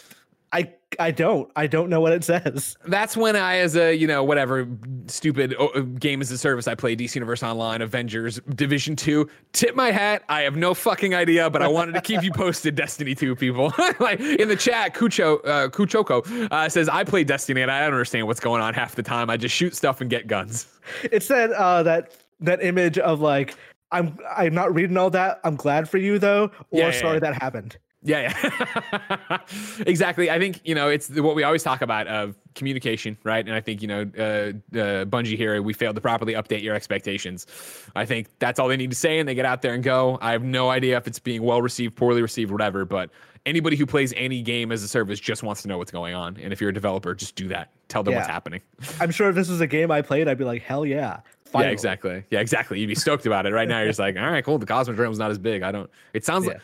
I I don't. I don't know what it says. That's when I, as a you know whatever stupid uh, game as a service, I play DC Universe Online, Avengers, Division Two. Tip my hat. I have no fucking idea, but I wanted to keep you posted. (laughs) Destiny Two people, (laughs) like in the chat, Kucho uh, Kuchoko uh, says I play Destiny and I don't understand what's going on half the time. I just shoot stuff and get guns. It said uh, that that image of like I'm I'm not reading all that. I'm glad for you though, or Yeah, yeah, sorry yeah. that happened. Yeah, yeah. (laughs) exactly. I think, you know, it's what we always talk about of communication, right? And I think, you know, uh, uh, Bungie here, we failed to properly update your expectations. I think that's all they need to say, and they get out there and go. I have no idea if it's being well received, poorly received, whatever, but anybody who plays any game as a service just wants to know what's going on. And if you're a developer, just do that. Tell them what's happening. I'm sure if this was a game I played, I'd be like, hell yeah. Yeah, exactly. Yeah, exactly. You'd be stoked about it. Right now, you're just like, all right, cool. The Cosmodrome's not as big. I don't. It sounds like.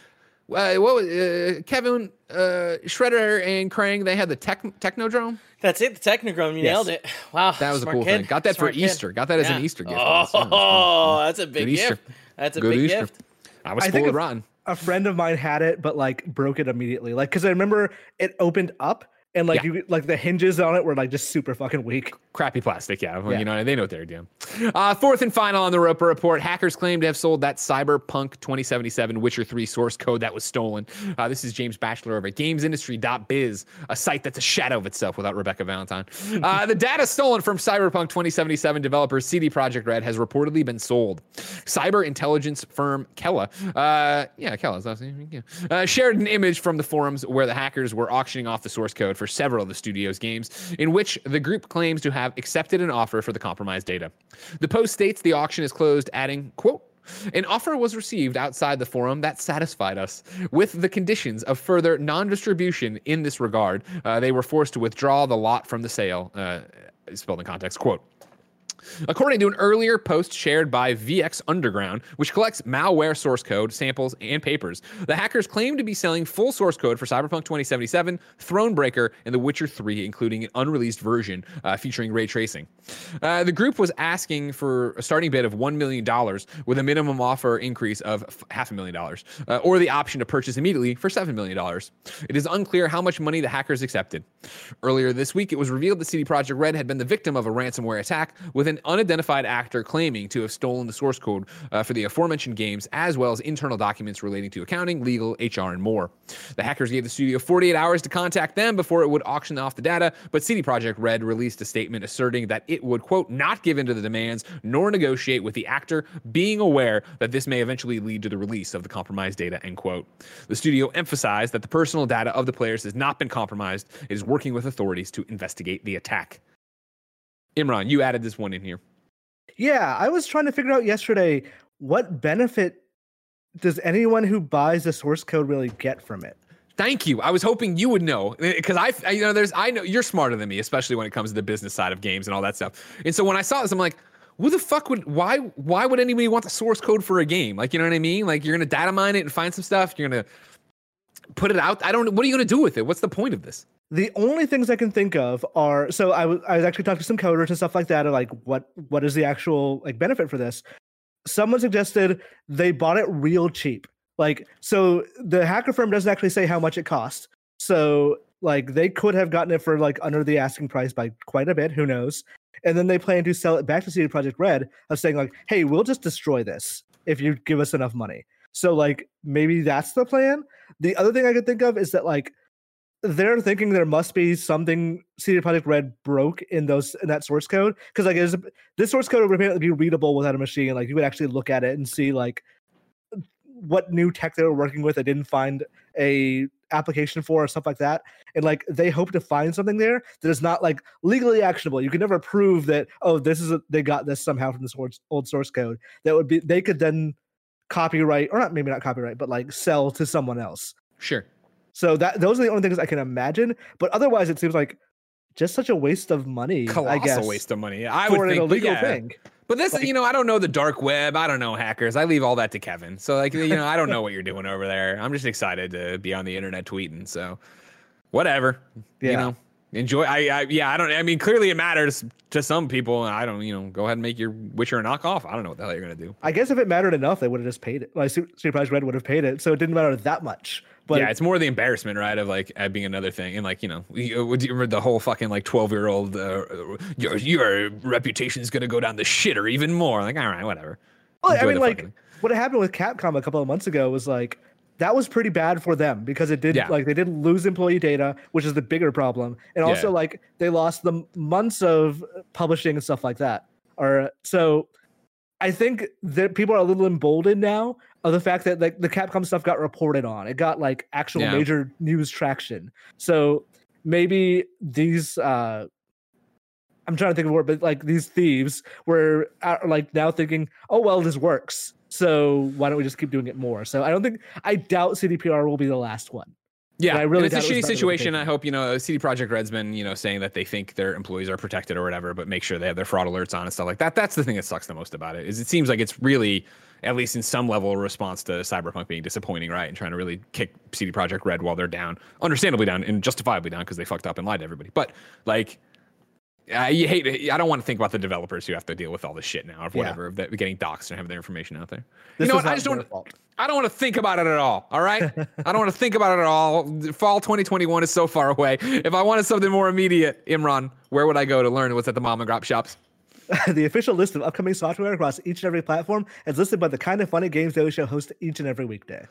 Uh, what was uh, Kevin uh, Shredder and Krang? They had the tech, Technodrome. That's it. The Technodrome. You Yes. nailed it. Wow. That was smart a cool kid. thing. Got that for kid. Easter. Got that as an Easter gift. Oh, that's a big Good Easter. gift. That's a Good big Easter. gift. I was I full think rotten. A friend of mine had it, but like broke it immediately. Like, because I remember it opened up and like Yeah. you like the hinges on it were like just super fucking weak. Crappy plastic, yeah. Yeah. You know, they know what they're doing. Uh, fourth and final on the Roper report hackers claim to have sold that Cyberpunk 2077 Witcher 3 source code that was stolen. Uh, this is James Batchelor over at gamesindustry.biz, a site that's a shadow of itself without Rebecca Valentine. (laughs) Uh, the data stolen from Cyberpunk 2077 developer CD Projekt Red has reportedly been sold. Cyber intelligence firm KELA, uh, yeah, KELA's yeah, uh, shared an image from the forums where the hackers were auctioning off the source code for several of the studio's games, in which the group claims to have accepted an offer for the compromised data. The post states the auction is closed, adding, quote, an offer was received outside the forum that satisfied us. With the conditions of further non distribution in this regard, uh, they were forced to withdraw the lot from the sale. Uh, spelled in context, quote. According to an earlier post shared by VX Underground, which collects malware source code, samples, and papers, the hackers claim to be selling full source code for Cyberpunk 2077, Thronebreaker, and The Witcher 3, including an unreleased version uh, featuring ray tracing. Uh, the group was asking for a starting bid of $1 million with a minimum offer increase of half a million dollars, uh, or the option to purchase immediately for $7 million. It is unclear how much money the hackers accepted. Earlier this week, it was revealed that CD Projekt Red had been the victim of a ransomware attack with an unidentified actor claiming to have stolen the source code uh, for the aforementioned games, as well as internal documents relating to accounting, legal, HR, and more. The hackers gave the studio 48 hours to contact them before it would auction off the data, but CD Projekt Red released a statement asserting that it would, quote, not give in to the demands nor negotiate with the actor, being aware that this may eventually lead to the release of the compromised data, end quote. The studio emphasized that the personal data of the players has not been compromised. It is working with authorities to investigate the attack. Imran, you added this one in here. Yeah, I was trying to figure out yesterday what benefit does anyone who buys the source code really get from it? Thank you. I was hoping you would know eh, because I, I- you know, there's, I know you're smarter than me, especially when it comes to the business side of games and all that stuff. And so when I saw this, I'm like, who the fuck would, why, why would anybody want the source code for a game? Like, you know what I mean? Like, you're gonna data mine it and find some stuff. You're gonna put it out. I don't. What are you gonna do with it? What's the point of this? The only things I can think of are so I was I was actually talking to some coders and stuff like that, of like what what is the actual like benefit for this? Someone suggested they bought it real cheap. Like so the hacker firm doesn't actually say how much it cost. So like they could have gotten it for like under the asking price by quite a bit, who knows? And then they plan to sell it back to CD Projekt Red of saying like, "Hey, we'll just destroy this if you give us enough money." So like maybe that's the plan. The other thing I could think of is that like they're thinking there must be something CD Projekt Red broke in those in that source code because like is this source code would apparently be readable without a machine. Like you would actually look at it and see like what new tech they were working with. They didn't find a application for or stuff like that, and like they hope to find something there that is not like legally actionable. You can never prove that oh this is a, they got this somehow from this old source code. That would be they could then copyright or not maybe not copyright but like sell to someone else. Sure. So that those are the only things I can imagine. But otherwise, it seems like just such a waste of money. I Colossal waste of money. I for would an think, illegal yeah. thing. But this, Like- you know, I don't know the dark web. I don't know hackers. I leave all that to Kevin. So, like, you know, I don't know what you're doing over there. I'm just excited to be on the internet tweeting. So, whatever. You Yeah. know, enjoy. I, I, yeah, I don't. I mean, clearly it matters to some people. I don't. You know, go ahead and make your Witcher a knockoff. I don't know what the hell you're gonna do. I guess if it mattered enough, they would have just paid it. Like Su- Super Red would have paid it, so it didn't matter that much. But yeah, it's more the embarrassment, right, of like uh, being another thing, and like you know, you, would you remember the whole fucking like twelve year old, uh, your your reputation's gonna go down the shitter even more. Like, all right, whatever. Well, I mean, like fucking- what happened with Capcom a couple of months ago was like that was pretty bad for them because it did Yeah. like they didn't lose employee data, which is the bigger problem, and also Yeah. like they lost the months of publishing and stuff like that. Or so I think that people are a little emboldened now of the fact that like the Capcom stuff got reported on. It got like actual Yeah. major news traction. So maybe these uh I'm trying to think of a word, but like these thieves were are like now thinking, oh well, this works, so why don't we just keep doing it more? So I don't think I doubt CDPR will be the last one. Yeah, I really and it's a doubt it was shitty situation. I hope you know CD Projekt Red's been you know saying that they think their employees are protected or whatever, but make sure they have their fraud alerts on and stuff like that. That's the thing that sucks the most about it. Is it seems like it's really, at least in some level, a response to Cyberpunk being disappointing, right, and trying to really kick CD Projekt Red while they're down, understandably down and justifiably down because they fucked up and lied to everybody. But like. I you hate. it. I don't want to think about the developers who have to deal with all this shit now, of Yeah. whatever, of that, getting doxxed and having their information out there. This you know what? I just don't. fault. I don't want to think about it at all. All right. (laughs) I don't want to think about it at all. Fall 2021 is so far away. If I wanted something more immediate, Imran, where would I go to learn what's at the mom and grop shops? (laughs) the official list of upcoming software across each and every platform is listed by the kind of funny games daily show host each and every weekday.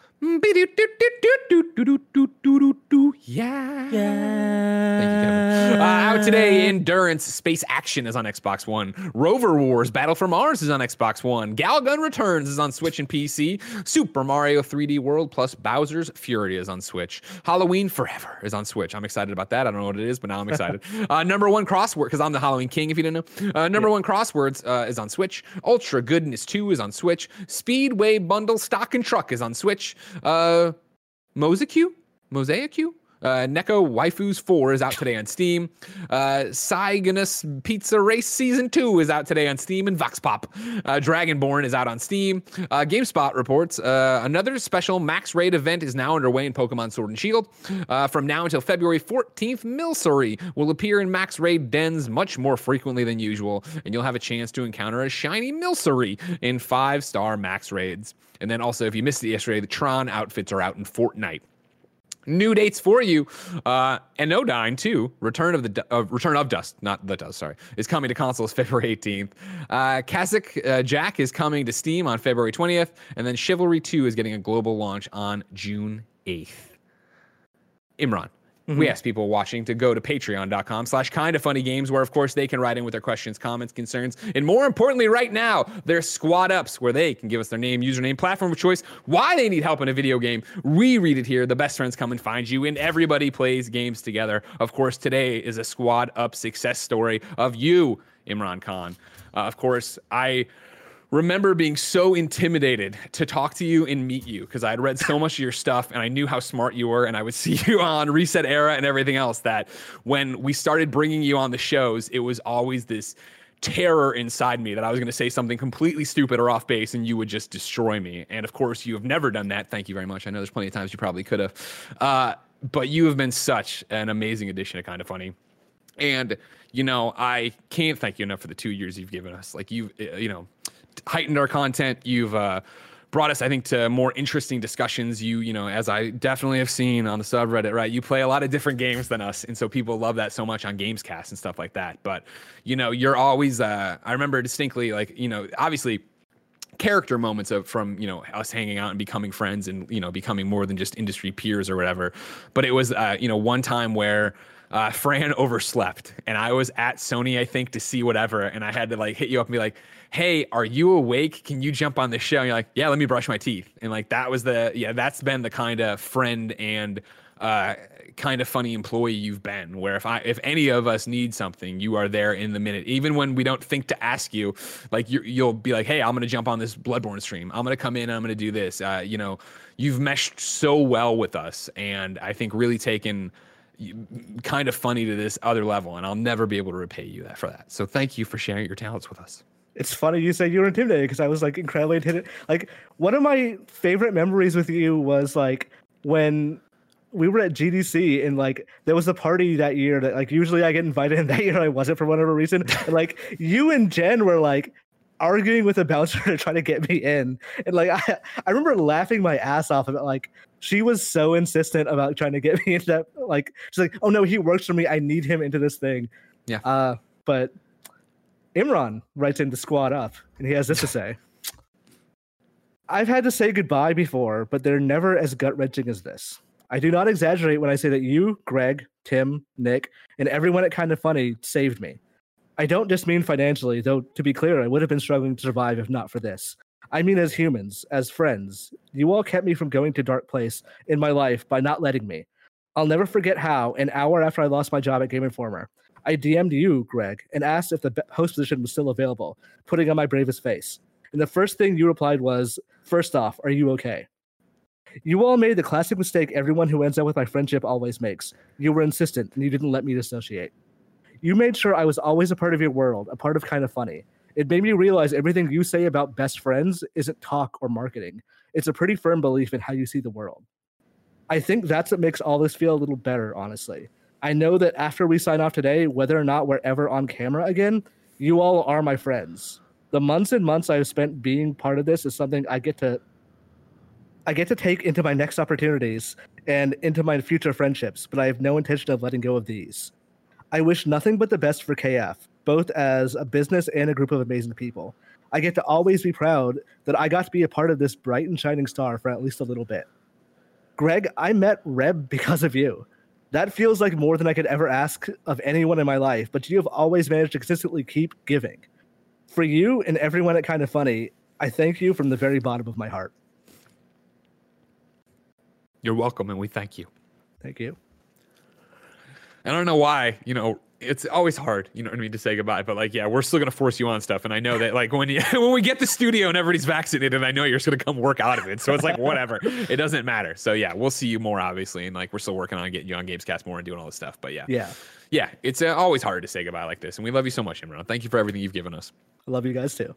Yeah. Yeah. Thank you, Kevin. Uh, out today, Endurance Space Action is on Xbox One. Rover Wars Battle for Mars is on Xbox One. Galgun Returns is on Switch and PC. Super Mario 3D World plus Bowser's Fury is on Switch. Halloween Forever is on Switch. I'm excited about that. I don't know what it is, but now I'm excited. (laughs) uh, number one crossword, because I'm the Halloween King, if you didn't know. Uh, number one crosswords uh, is on Switch. Ultra Goodness 2 is on Switch. Speedway Bundle Stock and Truck is on Switch. Uh, Mosaic Mosaic uh, Neko Waifus 4 is out today on Steam. Uh, Cygnus Pizza Race Season 2 is out today on Steam and Vox Pop. Uh, Dragonborn is out on Steam. Uh, GameSpot reports uh, another special max raid event is now underway in Pokemon Sword and Shield. Uh, from now until February 14th, Milcery will appear in max raid dens much more frequently than usual, and you'll have a chance to encounter a shiny Milcery in five star max raids. And then also, if you missed it yesterday, the Tron outfits are out in Fortnite new dates for you. Uh, and Anodyne too. Return of the uh, Return of Dust, not the Dust. Sorry, is coming to consoles (laughs) February 18th. Uh, Kazakh uh, Jack is coming to Steam on February 20th, and then Chivalry 2 is getting a global launch on June 8th. Imran. We ask people watching to go to patreon.com slash kind of funny games, where of course they can write in with their questions, comments, concerns, and more importantly, right now, their squad ups where they can give us their name, username, platform of choice, why they need help in a video game. We read it here. The best friends come and find you, and everybody plays games together. Of course, today is a squad up success story of you, Imran Khan. Uh, of course, I remember being so intimidated to talk to you and meet you because I had read so much of your stuff and I knew how smart you were and I would (laughs) see you on ResetEra and everything else that when we started bringing you on the shows, it was always this terror inside me that I was going to say something completely stupid or off base and you would just destroy me. And of course, you have never done that. Thank you very much. I know there's plenty of times you probably could have. Uh, but you have been such an amazing addition to Kind of Funny. And you know, I can't thank you enough for the two years you've given us. Like you, uh, you know, heightened our content. You've uh, brought us, I think, to more interesting discussions. You, you know, as I definitely have seen on the subreddit, right? You play a lot of different games than us, and so people love that so much on Gamescast and stuff like that. But you know, you're always. Uh, I remember distinctly, like you know, obviously character moments of from you know us hanging out and becoming friends and you know becoming more than just industry peers or whatever but it was uh, you know one time where uh, Fran (laughs) overslept and I was at Sony I think to see whatever and I had to like hit you up and be like hey are you awake? Can you jump on the show? And you're like yeah let me brush my teeth. And like that was the yeah that's been the kind of friend and uh, kind of funny employee you've been where if i if any of us need something you are there in the minute. Even when we don't think to ask you like you you'll be like hey i'm gonna jump on this bloodborne stream. I'm gonna come in and i'm gonna do this. Uh, you know you've meshed so well with us and i think really taken kind of funny to this other level, and I'll never be able to repay you that for that. So thank you for sharing your talents with us. It's funny you say you were intimidated because I was like incredibly intimidated. Like one of my favorite memories with you was like when we were at GDC and like there was a party that year that like usually I get invited and (laughs) that year I wasn't for whatever reason. And like you and Jen were like arguing with a bouncer (laughs) to try to get me in. And like (laughs) I, I remember laughing my ass off about like she was so insistent about trying to get me into that like she's like, oh no, he works for me. I need him into this thing. Yeah. Uh but Imran writes in the Squad Up and he has this to say. I've had to say goodbye before, but they're never as gut wrenching as this. I do not exaggerate when I say that you, Greg, Tim, Nick, and everyone at Kind of Funny saved me. I don't just mean financially, though to be clear, I would have been struggling to survive if not for this. I mean as humans, as friends. You all kept me from going to dark place in my life by not letting me. I'll never forget how, an hour after I lost my job at Game Informer, I DM'd you, Greg, and asked if the host position was still available, putting on my bravest face. And the first thing you replied was, First off, are you okay? You all made the classic mistake everyone who ends up with my friendship always makes. You were insistent and you didn't let me dissociate. You made sure I was always a part of your world, a part of kind of funny. It made me realize everything you say about best friends isn't talk or marketing. It's a pretty firm belief in how you see the world. I think that's what makes all this feel a little better, honestly. I know that after we sign off today, whether or not we're ever on camera again, you all are my friends. The months and months I've spent being part of this is something I get to I get to take into my next opportunities and into my future friendships, but I have no intention of letting go of these. I wish nothing but the best for KF, both as a business and a group of amazing people. I get to always be proud that I got to be a part of this bright and shining star for at least a little bit. Greg, I met Reb because of you. That feels like more than I could ever ask of anyone in my life, but you have always managed to consistently keep giving. For you and everyone at Kinda Funny, I thank you from the very bottom of my heart. You're welcome, and we thank you. Thank you. I don't know why, you know, it's always hard, you know what I mean, to say goodbye. But like, yeah, we're still gonna force you on stuff, and I know that like when you (laughs) when we get the studio and everybody's vaccinated, I know you're just gonna come work out of it. So it's like whatever, (laughs) it doesn't matter. So yeah, we'll see you more obviously, and like we're still working on getting you on Gamescast more and doing all this stuff. But yeah, Yeah. yeah, it's uh, always hard to say goodbye like this, and we love you so much, Imran. Thank you for everything you've given us. I love you guys too.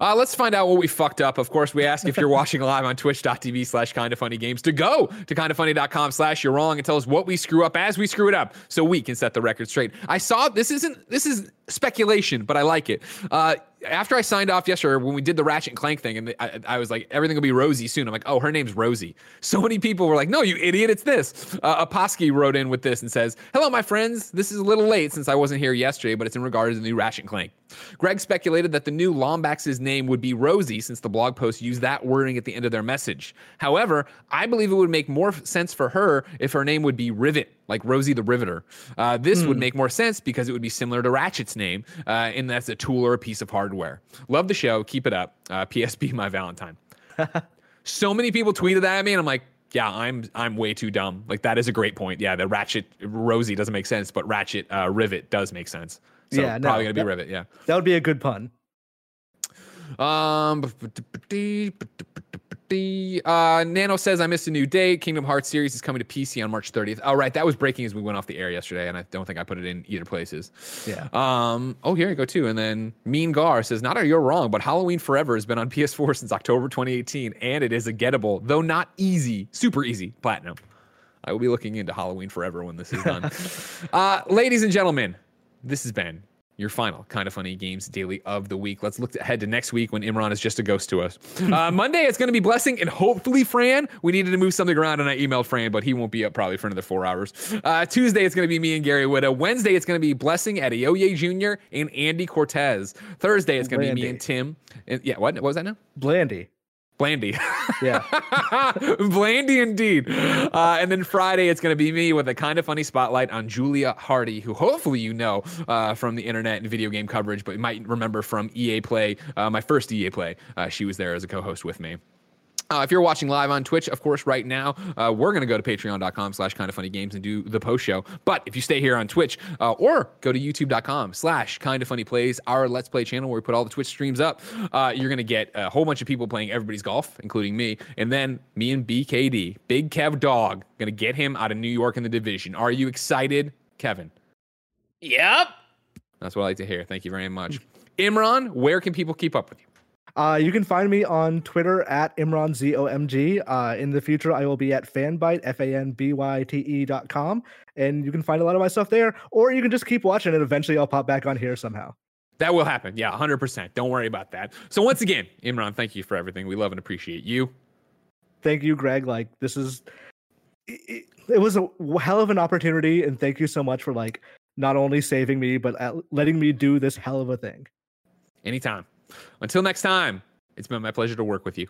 Uh, let's find out what we fucked up. Of course, we ask if you're watching live on twitch.tv slash kinda funny games to go to kinda funny.com slash you're wrong and tell us what we screw up as we screw it up so we can set the record straight. I saw this isn't this is speculation, but I like it. Uh, after I signed off yesterday, when we did the Ratchet and Clank thing, and I, I was like, everything will be Rosie soon. I'm like, oh, her name's Rosie. (laughs) So many people were like, no, you idiot, it's this. Uh, Aposky wrote in with this and says, hello, my friends. This is a little late since I wasn't here yesterday, but it's in regards to the new Ratchet and Clank. Greg speculated that the new Lombax's name would be Rosie since the blog post used that wording at the end of their message. However, I believe it would make more sense for her if her name would be Rivet, like Rosie the Riveter. Uh, this would make more sense because it would be similar to Ratchet's name, uh, and that's a tool or a piece of hardware. Love the show. Keep it up. Uh, (laughs) PSP, my Valentine. (laughs) so many people tweeted that at me, and I'm like, yeah, I'm I'm way too dumb. Like that is a great point. Yeah, the Ratchet Rosie doesn't make sense, but Ratchet uh, Rivet does make sense. So Yeah, no, probably gonna be that- Rivet. Yeah. That would be a good pun. Um, (laughs) uh, Nano says I missed a new date. Kingdom Hearts series is coming to PC on March 30th. All right, that was breaking as we went off the air yesterday, and I don't think I put it in either places. Yeah. Um. Oh, here you go too. And then Mean Gar says, "Not are you're wrong, but Halloween Forever has been on (laughs) PS4 since October 2018, and it is a gettable, though not easy, super easy platinum." I will be looking into Halloween Forever when this is done. (laughs) uh, ladies and gentlemen, this has been your final kinda funny games daily of the week. Let's look ahead to next week when Imran is just a ghost to us. (laughs) Uh, Monday it's going to be blessing and hopefully Fran. We needed to move something around and I emailed Fran, but he won't be up probably for another four hours. Uh, Tuesday it's going to be me and Gary Whitta. Wednesday it's going to be blessing Adeoye Jr. and Andy Cortez. Thursday it's going to be me and Tim. And, yeah, what? What was that now? Blandy. Blandy. Yeah. (laughs) Blandy indeed. Uh, and then Friday, it's going to be me with a kinda funny spotlight on Julia Hardy, who hopefully you know uh, from the internet and video game coverage, but you might remember from EA Play, uh, my first EA Play. Uh, she was there as a co host with me. Uh, if you're watching live on Twitch, of course, right now, uh, we're going to go to patreon.com slash kinda funny games and do the post show. But if you stay here on Twitch uh, or go to youtube.com slash kinda funny plays, our Let's Play channel where we put all the Twitch streams up, uh, you're going to get a whole bunch of people playing everybody's golf, including me. And then me and BKD, Big Kev Dog, going to get him out of New York in the division. Are you excited, Kevin? Yep. That's what I like to hear. Thank you very much. Imran, where can people keep up with you? Uh, you can find me on Twitter at ImranZOMG. Uh, in the future, I will be at Fanbyte, F A N B Y T E dot com. And you can find a lot of my stuff there, or you can just keep watching and eventually I'll pop back on here somehow. That will happen. Yeah, 100%. Don't worry about that. So, once again, Imran, thank you for everything. We love and appreciate you. Thank you, Greg. Like, this is, it, it was a hell of an opportunity. And thank you so much for, like, not only saving me, but letting me do this hell of a thing. Anytime. Until next time, it's been my pleasure to work with you.